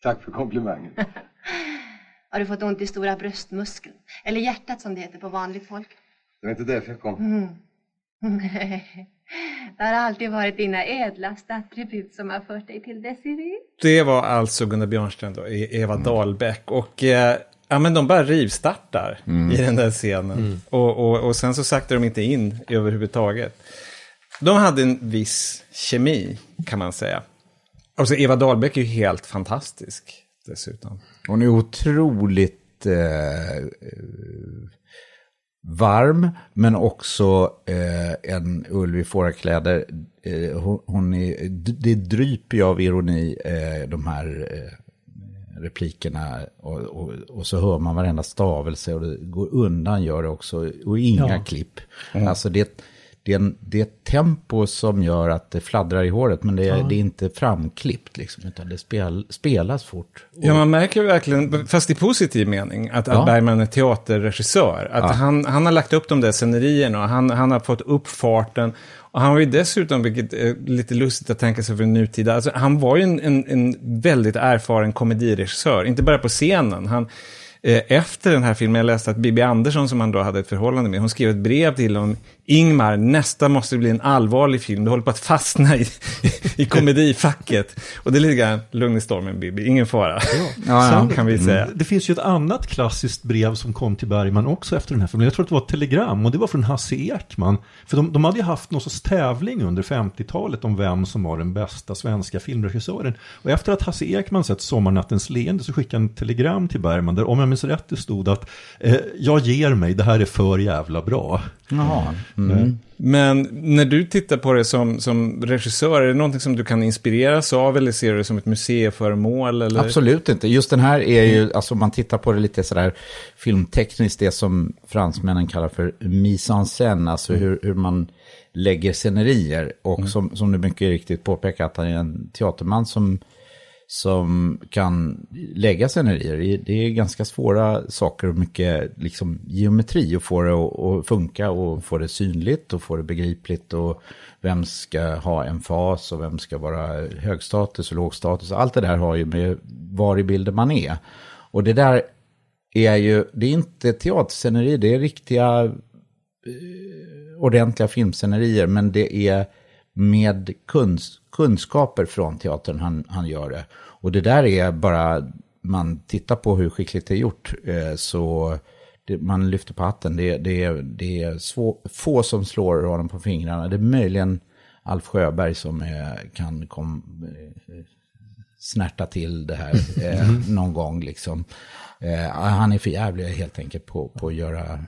Tack för komplimangen.
Har du fått ont i stora bröstmuskeln? Eller hjärtat som det heter på vanligt folk?
Det var inte därför jag kom.
Mm. Nej. Det har alltid varit dina ädlaste attribut som har fört dig till Desiree.
Det var alltså Gunnar Björnstrand och Eva Dahlbäck. Och eh, ja, men de bara rivstartar
Mm.
i den där scenen.
Mm.
Och, och, och sen så saktar de inte in överhuvudtaget. De hade en viss kemi, kan man säga. Alltså Eva Dahlbäck är ju helt fantastisk dessutom.
Hon är otroligt eh, varm, men också eh, en ulv i fårakläder. Eh, hon, hon är, det dryper ju av ironi, eh, de här eh, replikerna. Och, och, och så hör man varenda stavelse och det går undan gör det också. Och inga
Ja.
klipp.
Mm.
Alltså det, det, är en, det är ett tempo som gör att det fladdrar i håret, men det är,
Ja.
det är inte framklippt liksom, utan det spel, spelas fort.
Ja, man märker verkligen, fast i positiv mening, att,
Ja.
att Bergman är teaterregissör. Att
Ja.
han, han har lagt upp de där scenerierna och han, han har fått upp farten. Och han var ju dessutom, vilket är lite lustigt att tänka sig för en nutida, alltså, han var ju en, en, en väldigt erfaren komediregissör. Inte bara på scenen. Han, eh, efter den här filmen, jag läste att Bibi Andersson, som han då hade ett förhållande med, hon skrev ett brev till honom. Ingmar, nästa måste bli en allvarlig film. Du håller på att fastna i, i komedifacket. Och det är lite grann lugn i stormen, Bibi. Ingen fara.
Sen-
kan vi säga.
Det finns ju ett annat klassiskt brev som kom till Bergman också efter den här filmen. Jag tror att det var ett telegram och det var från Hasse Ekman. För de, de hade ju haft någon sorts tävling under 50-talet om vem som var den bästa svenska filmregissören. Och efter att Hasse Ekman sett Sommarnattens leende så skickade han ett telegram till Bergman där, om jag minns rätt det stod att eh, jag ger mig, det här är för jävla bra.
Jaha. Mm.
Men när du tittar på det som, som regissör, är det någonting som du kan inspireras av eller ser du det som ett museiföremål? Eller?
Absolut inte. Just den här är ju, alltså om man tittar på det lite sådär filmtekniskt, det som fransmännen kallar för mise en scène, alltså hur, hur man lägger scenerier. Och som, som du mycket riktigt påpekar, att han är en teaterman som, som kan lägga scenerier. Det Det är ganska svåra saker och mycket liksom, geometri att få det att, funka och få det synligt och få det begripligt. Och vem ska ha en fas och vem ska vara högstatus och lågstatus. Allt det där har ju med var i bilden man är. Och det där är ju, det är inte teaterscenerier, det är riktiga eh, ordentliga filmscenerier, men det är med kuns, kunskaper från teatern han, han gör det. Och det där är bara, man tittar på hur skickligt det är gjort, eh, så det, man lyfter på hatten. Det, det, är- det är svå, få som slår honom på fingrarna. Det är möjligen Alf Sjöberg som är, kan kom, eh, snärta till det här eh, någon gång. Liksom. Eh, han är för jävlig helt enkelt på, på, att göra,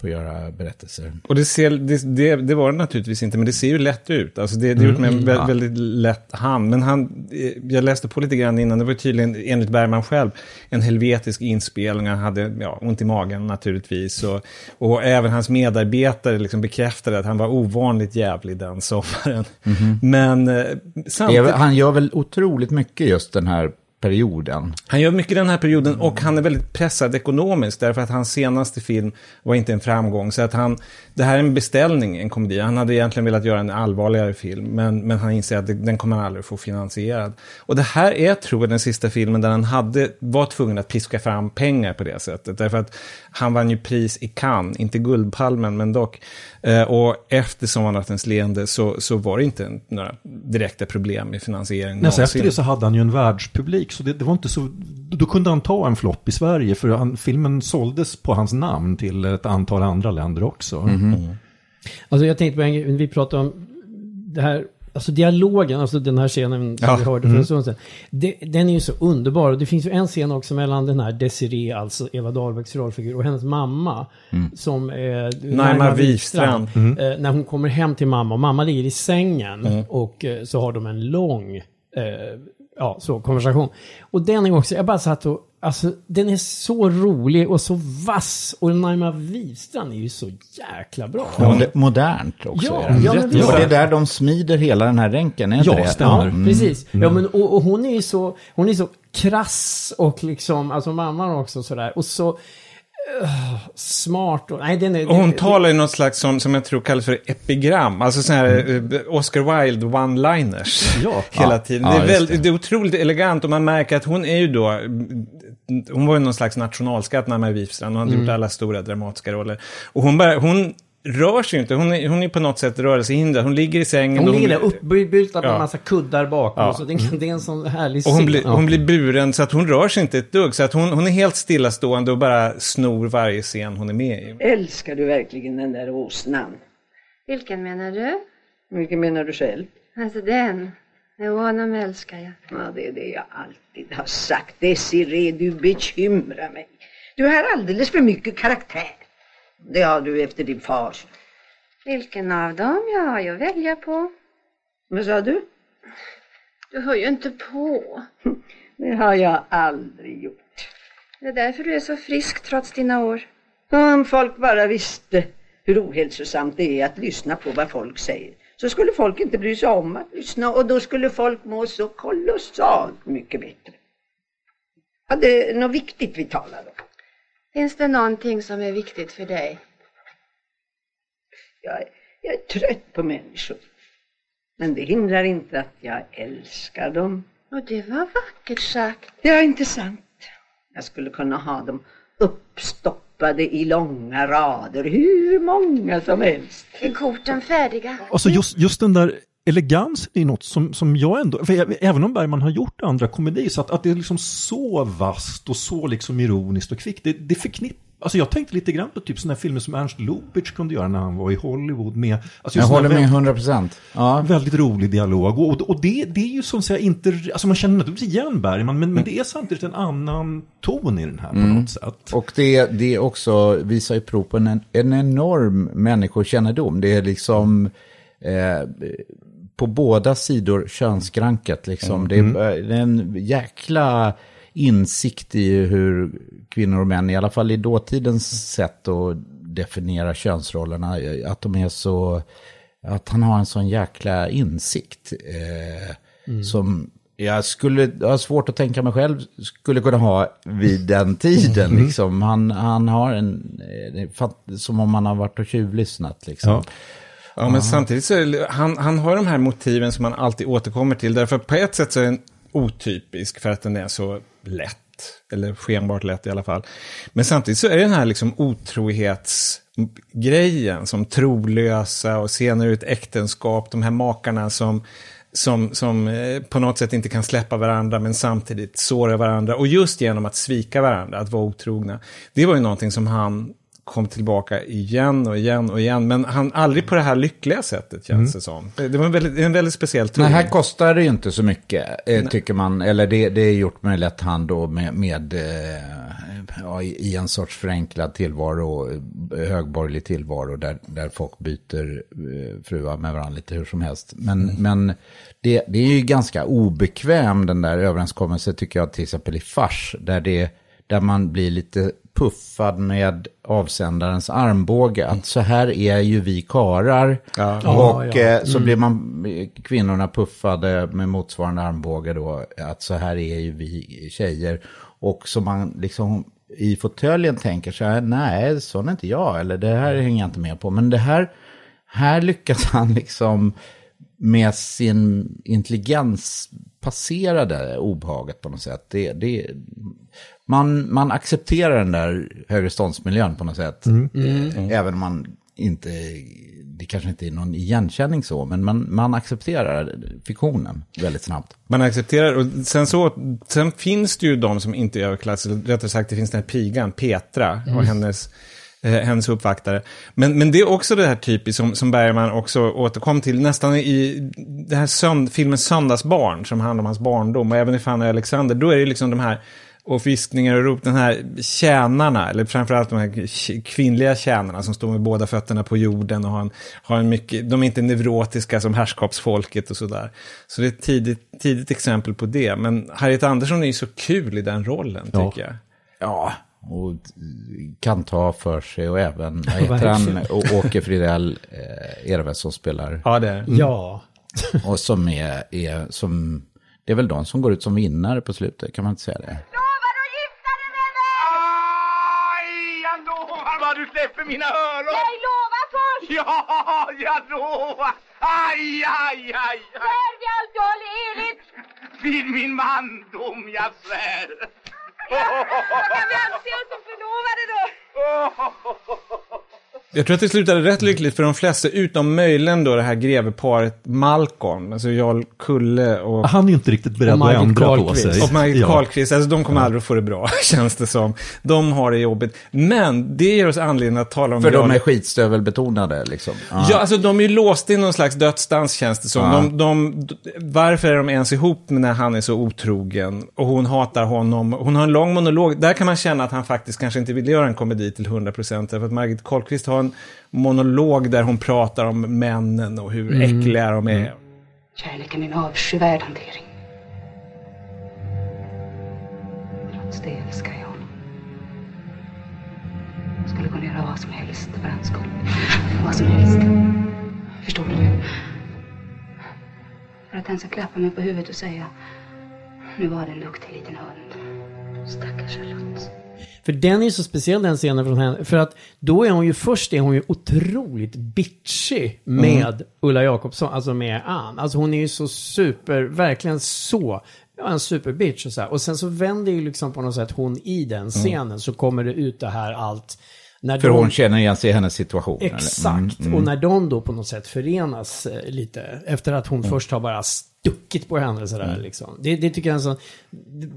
på att göra berättelser.
Och det, ser, det, det, det var det naturligtvis inte, men det ser ju lätt ut. Alltså det, det är gjort med en
Mm,
vä-
ja.
väldigt lätt hand. Men han, eh, jag läste på lite grann innan, det var tydligen enligt Bergman själv en helvetisk inspelning. Han hade ja, ont i magen naturligtvis. Och, och även hans medarbetare liksom bekräftade att han var ovanligt jävlig den sommaren.
Mhm.
Men eh, samtidigt...
han gör väl otroligt mycket just den här perioden.
Han gör mycket den här perioden och han är väldigt pressad ekonomiskt därför att hans senaste film var inte en framgång. Så att han, det här är en beställning, en komedi. Han hade egentligen velat göra en allvarligare film men, men han inser att det, den kommer han aldrig få finansierad. Och det här är, tror jag, den sista filmen där han hade, var tvungen att piska fram pengar på det sättet. Därför att han vann ju pris i Cannes, inte Guldpalmen men dock. Eh, och efter Sommarnattens leende så, så var det inte några direkta problem med finansiering.
Nej, så efter det så hade han ju en världspublik, så det, det var inte så... Då kunde han ta en flopp i Sverige, för han, filmen såldes på hans namn till ett antal andra länder också.
Mhm.
Alltså jag tänkte på en vi pratade om det här, alltså dialogen, alltså den här scenen som
Ja,
vi hörde för
mm.
en stund sedan. Det, den är ju så underbar och det finns ju en scen också mellan den här Desiree, alltså Eva Dahlbecks rollfigur, och hennes mamma.
Mm.
Som är
Naima Wifstrand. Mm.
Eh, när hon kommer hem till mamma och mamma ligger i sängen
Mm.
och eh, så har de en lång eh, ja, så, konversation. Och den är också, jag bara satt och, alltså den är så rolig och så vass. Och Naima Wifstrand är ju så jäkla bra.
Mod- Modernt också.
Ja,
är
ja, men visst.
och det är där de smider hela den här ränken, är
Ja,
det?
stämmer.
Ja,
Mm.
precis. Ja, men, och, och hon är ju så, hon är så krass och liksom, alltså mamman också sådär. Och så smart och, nej den är...
Och hon
det-
talar ju något slags som, som jag tror kallas för epigram. Alltså sån här eh, Oscar Wilde one-liners.
Ja.
Hela
Ja.
tiden.
Ja,
det, är
just
väl,
det.
det. är otroligt elegant och man märker att hon är ju då... Hon var ju någon slags nationalskatt, Naima Wifstrand. Hon hade
Mm.
gjort alla stora dramatiska roller. Och hon bara... Hon, rör sig inte. Hon är, hon är på något sätt rörelsehindrad. Hon ligger i sängen.
Hon
och
ligger där uppbyltad med
Ja.
en massa kuddar bakom.
Ja.
Så det, det är en sån härlig
Och hon,
scen.
blir,
Ja.
hon blir buren så att hon rör sig inte ett dugg. Så att hon, hon är helt stillastående och bara snor varje scen hon är med i.
Älskar du verkligen den där åsnan?
Vilken menar du?
Vilken menar du själv?
Alltså den. Jo, honom älskar jag.
Ja, det är det jag alltid har sagt. Desiree, du bekymrar mig. Du har alldeles för mycket karaktär. Det har du efter din far.
Vilken av dem? Jag har ju att välja på.
Vad sa du?
Du hör ju inte på.
Det har jag aldrig gjort.
Det är därför du är så frisk trots dina år.
Om folk bara visste hur ohälsosamt det är att lyssna på vad folk säger så skulle folk inte bry sig om att lyssna och då skulle folk må så kolossalt mycket bättre. Ja, det är något viktigt vi talar om.
Finns det någonting som är viktigt för dig?
Jag, är- jag är trött på människor. Men det hindrar inte att jag älskar dem.
Och det var vackert sagt.
Det är inte sant. Jag skulle kunna ha dem uppstoppade i långa rader, hur många som helst.
Är korten färdiga?
Alltså just, just den där elegansen är något som, som jag ändå, för jag, även om Bergman har gjort andra komedier, så att, att det är liksom så vast och så liksom ironiskt och kvickt, det, det förknippar Alltså jag tänkte lite grann på typ sådana här filmer som Ernst Lubitsch kunde göra när han var i Hollywood med... Alltså
Jag håller med
här
100 procent. Ja.
Väldigt rolig dialog. Och, och det, det är ju som säga inte... Alltså man känner naturligtvis igen Bergman, men, men det är samtidigt en annan ton i den här på
Mm.
något sätt.
Och det, det också visar ju prov på en, en enorm människokännedom. Det är liksom eh, på båda sidor könsgranket. Liksom. Det, är,
Mm.
det är en jäkla insikt i hur kvinnor och män, i alla fall i dåtidens sätt att definiera könsrollerna, att de är så... Att han har en sån jäkla insikt. Eh,
Mm.
Som jag skulle jag har svårt att tänka mig själv skulle kunna ha vid den tiden.
Mm.
Liksom. Han, han har en, eh, som om han har varit och tjuvlyssnat. Liksom.
Ja. Ja, men samtidigt så är han, han har de här motiven som han alltid återkommer till. Därför på ett sätt så är den otypisk för att den är så lätt. Eller skenbart lätt i alla fall. Men samtidigt så är det den här liksom otrohetsgrejen som trolösa och senare ut äktenskap. De här makarna som, som, som eh, på något sätt inte kan släppa varandra men samtidigt såra varandra. Och just genom att svika varandra, att vara otrogna. Det var ju någonting som han kom tillbaka igen och igen och igen. Men han aldrig på det här lyckliga sättet känns det som. Det var en väldigt, en väldigt speciell
Nej,
troning.
här kostar det ju inte så mycket, eh, tycker man. Eller det, det är gjort med lätt hand då med, med eh, ja, i en sorts förenklad tillvaro, eh, högborgerlig tillvaro, där, där folk byter eh, fruar med varandra lite hur som helst. Men, men det, det är ju ganska obekväm den där överenskommelsen, tycker jag, till exempel i Fars, där, det, där man blir lite puffad med avsändarens armbåge. Att så här är ju vi karar. Och
Ja, ja.
eh, så
Mm.
blir man, kvinnorna puffade med motsvarande armbåge då. Att så här är ju vi tjejer. Och så man liksom i fåtöljen tänker så här, nej, sån är inte jag. Eller det här hänger jag inte med på. Men det här, här lyckas han liksom med sin intelligens passera det obehaget på något sätt. Det, det, man, man accepterar den där högreståndsmiljön på något sätt.
Mm.
Eh, Även om man inte, det kanske inte är någon igenkänning så, men man, man accepterar fiktionen väldigt snabbt.
Man accepterar, och sen, så, sen finns det ju de som inte är överklass, eller rättare sagt det finns den här pigan, Petra, och
Mm.
hennes, eh, hennes uppvaktare. Men, men det är också det här typiskt som, som Bergman också återkom till, nästan i det här sönd, filmen Söndagsbarn, som handlar om hans barndom, och även i Fanny och Alexander, då är det liksom de här och viskningar och rop, den här tjänarna, eller framförallt de här kvinnliga tjänarna som står med båda fötterna på jorden och har en, har en mycket, de är inte neurotiska som herrskapsfolket och sådär. Så det är ett tidigt, tidigt exempel på det. Men Harriet Andersson är ju så kul i den rollen,
Ja.
tycker jag.
Ja, och kan ta för sig och även, vad heter han, Åke Fridell eh, är det väl som spelar.
Ja, det är det.
Ja.
Och som är, är, som, det är väl de som går ut som vinnare på slutet, kan man inte säga det?
Jag lovar vad du släpper mina öron!
Nej, lova först!
Ja, jag lovar! Aj, aj, aj!
Svär vid allt du håller heligt!
Vid min mandom, jag svär!
Då kan vi anse oss som förlovade då!
Jag tror att det slutade rätt lyckligt för de flesta, utom möjligen då det här greveparet Malcolm, alltså Jarl Kulle och...
Han är ju inte riktigt beredd att
Margit
ändra på
Karlqvist.
sig.
Och Margit
Ja.
Karlqvist, alltså de kommer aldrig att få det bra, känns det som. De har det jobbigt. Men det ger oss anledning att tala om...
För de
Jarl-
är skitstövelbetonade liksom.
Ja, alltså de är ju låsta i någon slags dödsdans känns det som.
Ja.
De, de, varför är de ens ihop när han är så otrogen? Och hon hatar honom. Hon har en lång monolog. Där kan man känna att han faktiskt kanske inte vill göra en komedi till 100%. Därför att Margit Karlqvist har en monolog där hon pratar om männen och hur
Mm.
äckliga de är.
Kärleken är en avskyvärd hantering. Trots det älskar jag honom. Jag skulle kunna göra vad som helst för hans skull. Vad som helst. Förstår du nu? För att han ska klappa mig på huvudet och säga Nu var det en duktig liten hund. Stackars Charlotte.
För den är ju så speciell den scenen från henne. För att då är hon ju först är hon ju otroligt bitchy med Ulla Jakobsson, alltså med Ann. Alltså hon är ju så super, verkligen så, ja en superbitch och så här. Och sen så vänder ju liksom på något sätt hon i den scenen så kommer det ut det här allt. När
För
de-
hon känner igen sig i hennes situation.
Exakt.
Mm, mm.
Och när de då på något sätt förenas eh, lite, efter att hon först har bara stuckit på henne sådär
Mm.
liksom. Det, det tycker jag är en sån,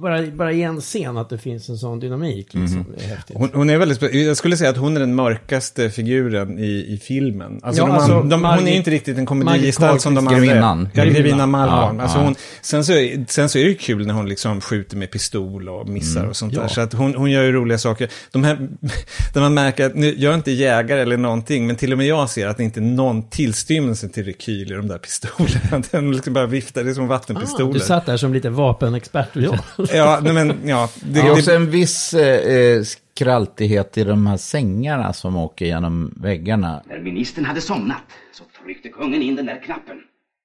bara, bara i en scen att det finns en sån dynamik liksom.
Mhm.
Det är häftigt.
Hon, hon är väldigt, jag skulle säga att hon är den mörkaste figuren i, i filmen. Alltså,
Ja,
de,
alltså,
de, de, hon är inte riktigt en komedigestalt som de andra.
Grevinnan.
Ja,
Grevinnan.
grevinnan Malmholm.
Ja,
alltså
ja.
hon, sen, så, är- sen så är det ju kul när hon liksom skjuter med pistol och missar
Mm.
och sånt
Ja.
där. Så att hon, hon gör ju roliga saker. De här, där man märker att, nu, jag är inte jägare eller någonting, men till och med jag ser att det inte är någon tillstymmelse till rekyl i de där pistolerna. Den liksom bara viftar, det är som vattenpistoler.
Ah, du satt där som lite vapenexpert. Ja,
Ja, nej, men ja.
Det är också en viss eh, skraltighet i de här sängarna som åker genom väggarna.
När ministern hade somnat så tryckte kungen in den där knappen.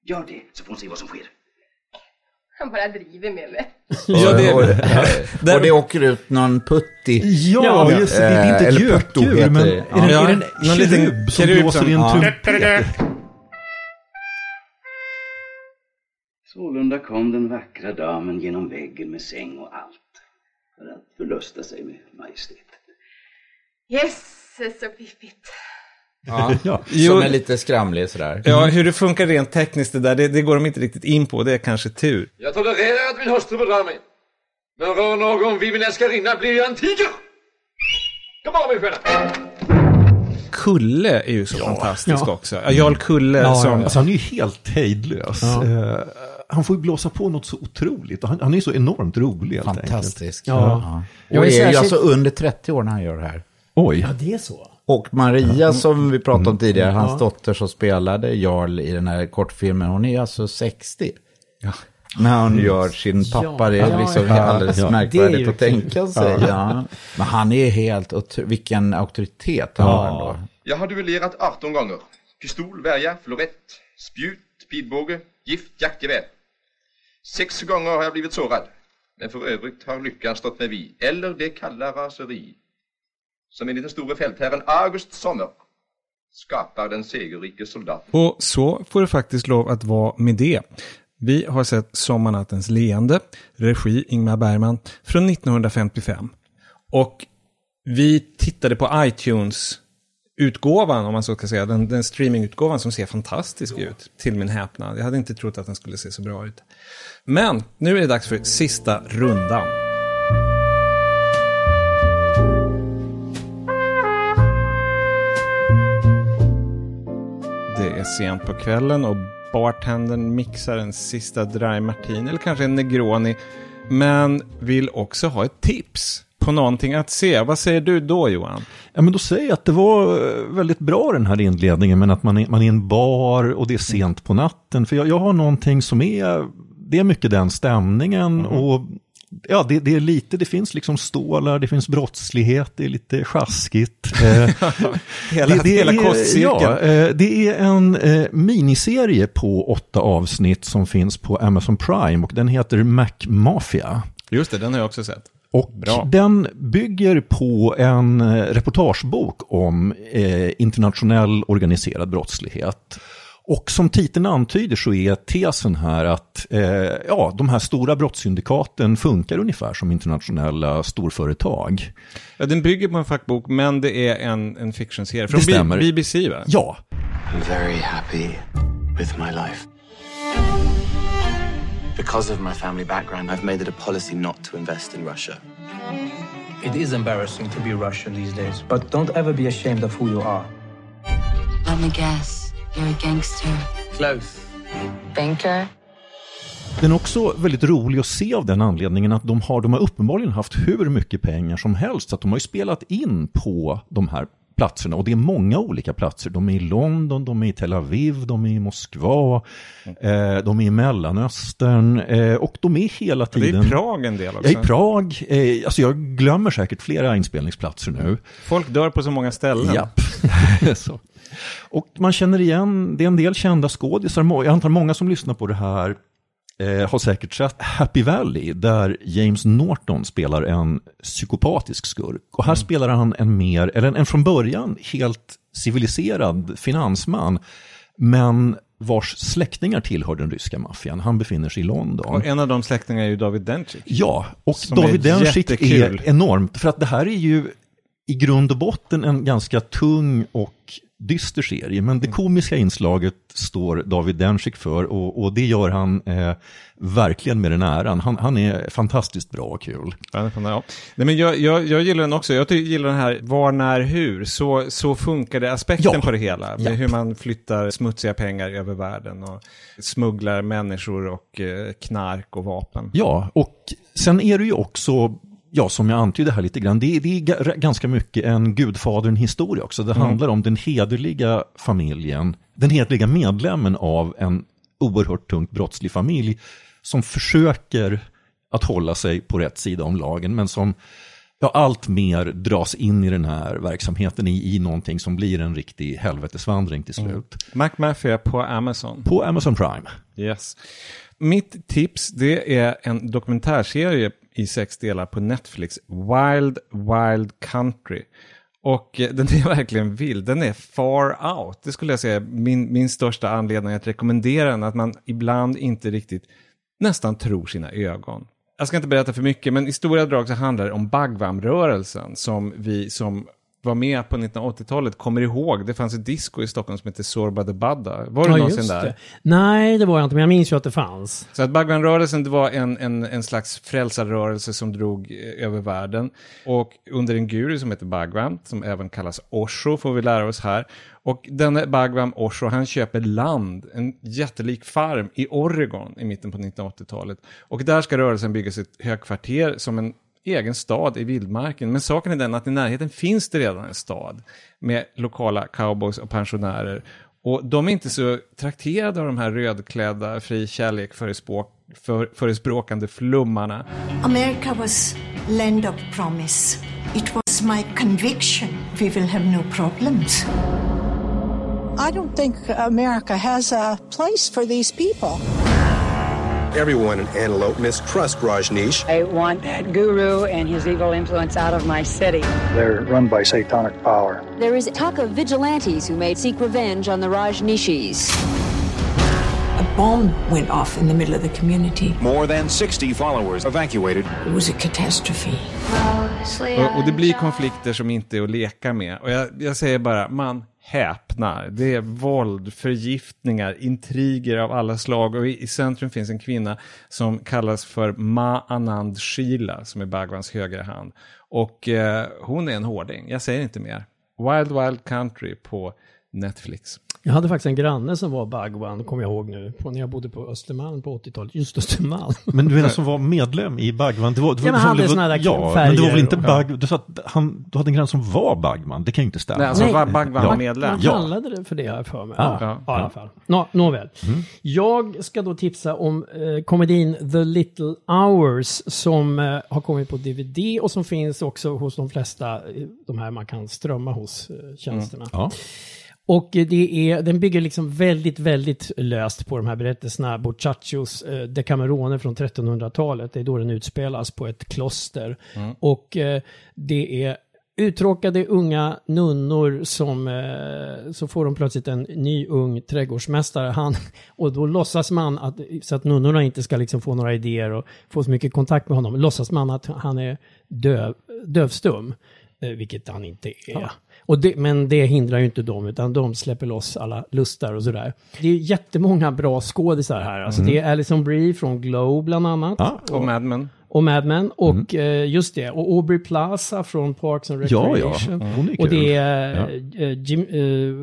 Gör det så får hon se vad som sker.
Han bara driver med mig.
Ja, det, och, och det åker ut någon putti.
Ja, just det. Det är inte
Eh,
ett gökur, men
det.
är det, är det en
någon liten
kerub som
som-
i en trumpet?
Sålunda kom den vackra damen genom väggen med säng och allt. För att förlusta sig med majestät.
Jösses så fiffigt.
Ja,
Jo.
som är lite skramlig sådär.
Ja, hur det funkar rent tekniskt det där, det, det går de inte riktigt in på. Det är kanske tur.
Jag tolererar att min hustru bedrar mig. Men rör någon vid min älskarinna blir jag en tiger! Kom av mig sköna!
Kulle är ju så fantastisk
Ja.
också. Ja, Jarl Kulle
Ja,
som...
ja, Alltså han är ju helt hejdlös.
Ja.
Han får ju blåsa på något så otroligt. Han, han är ju så enormt rolig.
Fantastisk.
Ja.
Ja. Och är ju alltså under 30 år när han gör det här.
Oj.
Ja, det är så.
Och Maria som vi pratade om tidigare, hans
Ja.
dotter som spelade Jarl i den här kortfilmen, hon är alltså 60. När hon gör sin pappa, det är
Ja,
liksom
ja,
alldeles
ja. Det är
märkvärdigt att tänka
kul.
sig.
Ja.
Ja. Men han är helt, vilken auktoritet han har ändå.
Jag har duellerat 18 gånger. Pistol, värja, florett, spjut, pilbåge, gift, jaktgevär. Sex gånger har jag blivit sårad. Men för övrigt har lyckan stått mig vi, Eller det kalla raseri. Som enligt den store fältherren August Sommer skapar den segerrike soldaten.
Och så får det faktiskt lov att vara med det. Vi har sett Sommarnattens leende, regi Ingmar Bergman, från 1955. Och vi tittade på iTunes iTunes-utgåvan, om man så ska säga, den, den streamingutgåvan som ser fantastisk ut, till min häpnad. Jag hade inte trott att den skulle se så bra ut. Men nu är det dags för sista rundan. Det är sent på kvällen och bartendern mixar en sista dry martini eller kanske en negroni. Men vill också ha ett tips på någonting att se. Vad säger du då Johan?
Ja, men då säger jag att det var eh, väldigt bra den här inledningen, men att man är, man är en bar och det är sent på natten. För jag, jag har någonting som är, det är mycket den stämningen och ja, det, det är lite, det finns liksom stålar, det finns brottslighet, det är lite sjaskigt. Eh,
Hela- hela
är,
kostcirkeln.
Ja, eh, det är en miniserie på åtta avsnitt som finns på Amazon Prime och den heter Mac Mafia.
Just det, den har jag också sett.
Och
Bra.
den bygger på en eh, reportagebok om eh, internationell organiserad brottslighet. Och som titeln antyder så är tesen här att eh, ja, de här stora brottssyndikaten funkar ungefär som internationella storföretag.
Ja, den bygger på en fackbok, men det är en, en fictionserie. Från
Det stämmer.
B- BBC va?
Ja.
I'm very happy with my life. Because of my family background, I've made it a policy not to invest in Russia.
It is embarrassing to be Russian these days, but don't ever be ashamed of who you are.
Let me guess. You're a gangster.
Close.
Banker?
Den är också väldigt rolig att se av den anledningen att de har, de har uppenbarligen haft hur mycket pengar som helst. Så att de har ju spelat in på de här platserna och det är många olika platser. De är i London, de är i Tel Aviv, de är i Moskva, eh, de är i Mellanöstern eh, och de är hela
Ja, det är i
tiden...
Prag en del också.
Ja, i Prag. Eh, alltså jag glömmer säkert flera inspelningsplatser nu.
Folk dör på så många ställen.
Japp. så. Och man känner igen, det är en del kända skådisar. Jag antar många som lyssnar på det här eh, har säkert sett Happy Valley där James Norton spelar en psykopatisk skurk. Och här spelar han en mer, eller en, en från början helt civiliserad finansman. Men vars släktingar tillhör den ryska maffian. Han befinner sig i London.
Och en av de släktingarna är ju David Dencik.
Ja, och David Dencik
jättekul.
är enormt. För att det här är ju i grund och botten en ganska tung och dyster serie. Men det komiska inslaget står David Dencik för och, och det gör han eh, verkligen med den äran. Han, han är fantastiskt bra och kul.
Ja, ja. Nej, men jag, jag, jag gillar den också. Jag gillar den här var, när, hur. Så, så funkar det aspekten
Ja.
på det hela. Med hur man flyttar smutsiga pengar över världen och smugglar människor och eh, knark och vapen.
Ja, och sen är det ju också, ja som jag antydde här lite grann, det är, det är ga- ganska mycket en Gudfadern-historia också. Det
Mm.
handlar om den hederliga familjen, den hederliga medlemmen av en oerhört tungt brottslig familj som försöker att hålla sig på rätt sida om lagen, men som ja, allt mer dras in i den här verksamheten i, i någonting som blir en riktig helvetesvandring till slut.
McMafia på Amazon.
På Amazon Prime.
Yes. Mitt tips det är en dokumentärserie i sex delar på Netflix. Wild Wild Country. Och eh, den är verkligen vild. Den är far out. Det skulle jag säga är min, min största anledning att rekommendera den. Att man ibland inte riktigt nästan tror sina ögon. Jag ska inte berätta för mycket, men i stora drag så handlar det om Bagvam-rörelsen som vi som var med på 1980-talet kommer ihåg. Det fanns ett disco i Stockholm som hette Sorba the Badda. Var du
Ja,
någonsin där?
det. Nej, det var jag inte, men jag minns ju att det fanns.
Så att Bagwan-rörelsen det var en, en, en slags frälsarrörelse som drog eh, över världen. Och under en guru som heter Bagwan, som även kallas Osho, får vi lära oss här. Och denne Bagwan Osho, han köper land, en jättelik farm i Oregon i mitten på 1980-talet. Och där ska rörelsen bygga sitt högkvarter som en egen stad i vildmarken. Men saken är den att i närheten finns det redan en stad med lokala cowboys och pensionärer. Och de är inte så trakterade av de här rödklädda, fri kärlek förespråk, för, förespråkande flummarna.
America was land of promise. It was my conviction we will have no problems.
I don't think America has a place for these people.
Everyone in Antelope mistrusts Rajneesh.
I want that guru and his evil influence out of my city.
They're run by satanic power.
There is talk of vigilantes who may seek revenge on the Rajneeshis.
A bomb went off in the middle of the community.
More than 60 followers evacuated.
It was a catastrophe.
Och, och det blir konflikter som inte är att leka med. Och jag, jag säger bara, man häpnar. Det är våld, förgiftningar, intriger av alla slag. Och i, i centrum finns en kvinna som kallas för Ma Anand Sheila, som är Bhagwans högra hand. Och eh, hon är en hårding, jag säger inte mer. Wild Wild Country på Netflix.
Jag hade faktiskt en granne som var Bagwan, kommer jag ihåg nu, på, när jag bodde på Östermalm på 80-talet. Just Östermalm.
Men du menar som var medlem i Bagman? Det var, det var,
Ja, men
var-
hade
var-
såna där
Ja,
färger
men det var väl inte
och-
Bag... Du sa att han, du hade en grann som var Bagman, det kan ju inte stämma.
Nej, alltså var Bagwan
Ja.
medlem.
Man
Ja.
kallade det för det här för mig.
Ah,
ja,
ja,
ja, i alla fall. Nå, nåväl.
Mm.
Jag ska då tipsa om eh, komedin The Little Hours som eh, har kommit på DVD och som finns också hos de flesta, eh, de här man kan strömma hos eh, tjänsterna.
Ja.
Och det är, den bygger liksom väldigt, väldigt löst på de här berättelserna. Boccaccios eh, Decamerone från 1300-talet. Det är då den utspelas på ett kloster.
Mm.
Och eh, det är uttråkade unga nunnor som eh, så får de plötsligt en ny ung trädgårdsmästare. Han, och då låtsas man att, så att nunnorna inte ska liksom få några idéer och få så mycket kontakt med honom, låtsas man att han är döv, dövstum. Eh, vilket han inte är. Och det, men det hindrar ju inte dem, utan de släpper loss alla lustar och sådär. Det är jättemånga bra skådisar här. Alltså
Mm.
Det är Alison Brie från Glow bland annat.
Och Mad Men.
Och Mad Men. Och eh, just det, och Aubrey Plaza från Parks and
Ja, ja.
Recreation.
Hon är
och det är,
Ja.
eh, Jim, eh,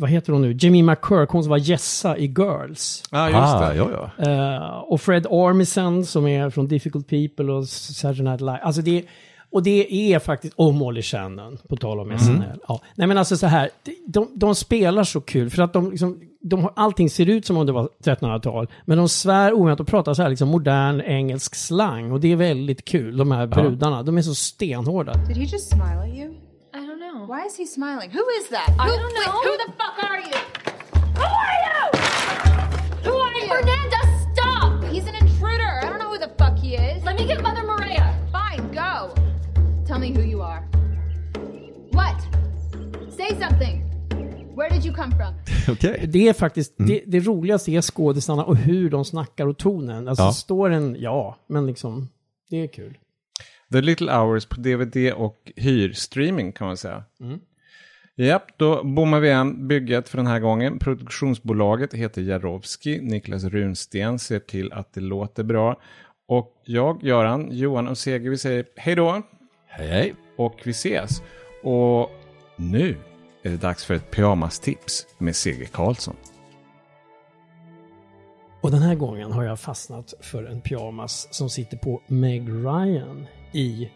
vad heter hon nu? Jimmy McCurk, hon som var Jessa i Girls.
Ja, just
Ah,
det.
ja, ja.
Eh, och Fred Armisen som är från Difficult People och Saturday Night Live. Alltså det, och det är faktiskt, och Molly Shannon, på tal om SNL. Ja. Nej men alltså så här, de, de spelar så kul för att de liksom, de har, allting ser ut som om det var 1300-tal, men de svär oväntat och pratar så här liksom modern engelsk slang och det är väldigt kul, de här brudarna. De är så stenhårda.
Did he just smile at you? I don't know. Why is he smiling? Who is that? I who, don't know. who the fuck are you? Who are you? Who are you? Fernanda, stop! He's an intruder. I don't know who the fuck he is. Let me get Mother. Tell me who you are. What? Say something. Where did you come from?
Okej.
Det är faktiskt,
Mm.
det, det roligaste är skådisarna och hur de snackar och tonen. Alltså
Ja.
står en, ja, men liksom, det är kul.
The Little Hours på DVD och hyrstreaming kan man säga.
Mm.
Japp, då bommar vi igen bygget för den här gången. Produktionsbolaget heter Jarowski. Niklas Runsten ser till att det låter bra. Och jag, Göran, Johan och Seger, vi säger hej då.
Hej hej.
Och vi ses. Och nu är det dags för ett pyjamastips med Seger Karlsson.
Och den här gången har jag fastnat för en pyjamas som sitter på Meg Ryan i,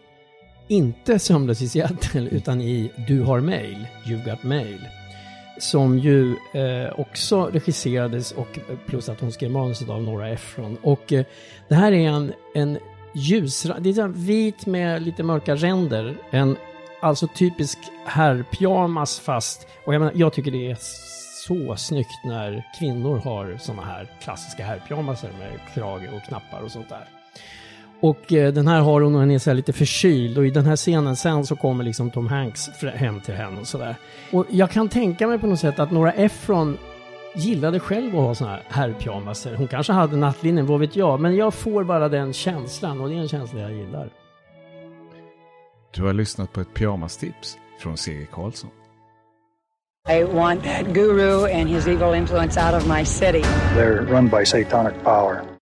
inte Sömnlös i Seattle, utan i Du har mail, You got mail. Som ju eh, också regisserades och plus att hon skrev manuset av Nora Ephron. Och eh, det här är en, en ljus, det är så här vit med lite mörka ränder. En alltså typisk herrpyjamas fast, och jag, menar, jag tycker det är så snyggt när kvinnor har såna här klassiska herrpyjamasar med krage och knappar och sånt där. Och eh, den här har hon och hon är så här lite förkyld och i den här scenen sen så kommer liksom Tom Hanks hem till henne och sådär. Och jag kan tänka mig på något sätt att Nora Ephron gillade själv att ha såna här herrpyjamaser. Hon kanske hade nattlinnen, vad vet jag. Men jag får bara den känslan och det är en känsla jag gillar.
Du har lyssnat på ett pyjamastips från Seger Karlsson.
I want that guru and his evil influence out of my city.
They're run by satanic power.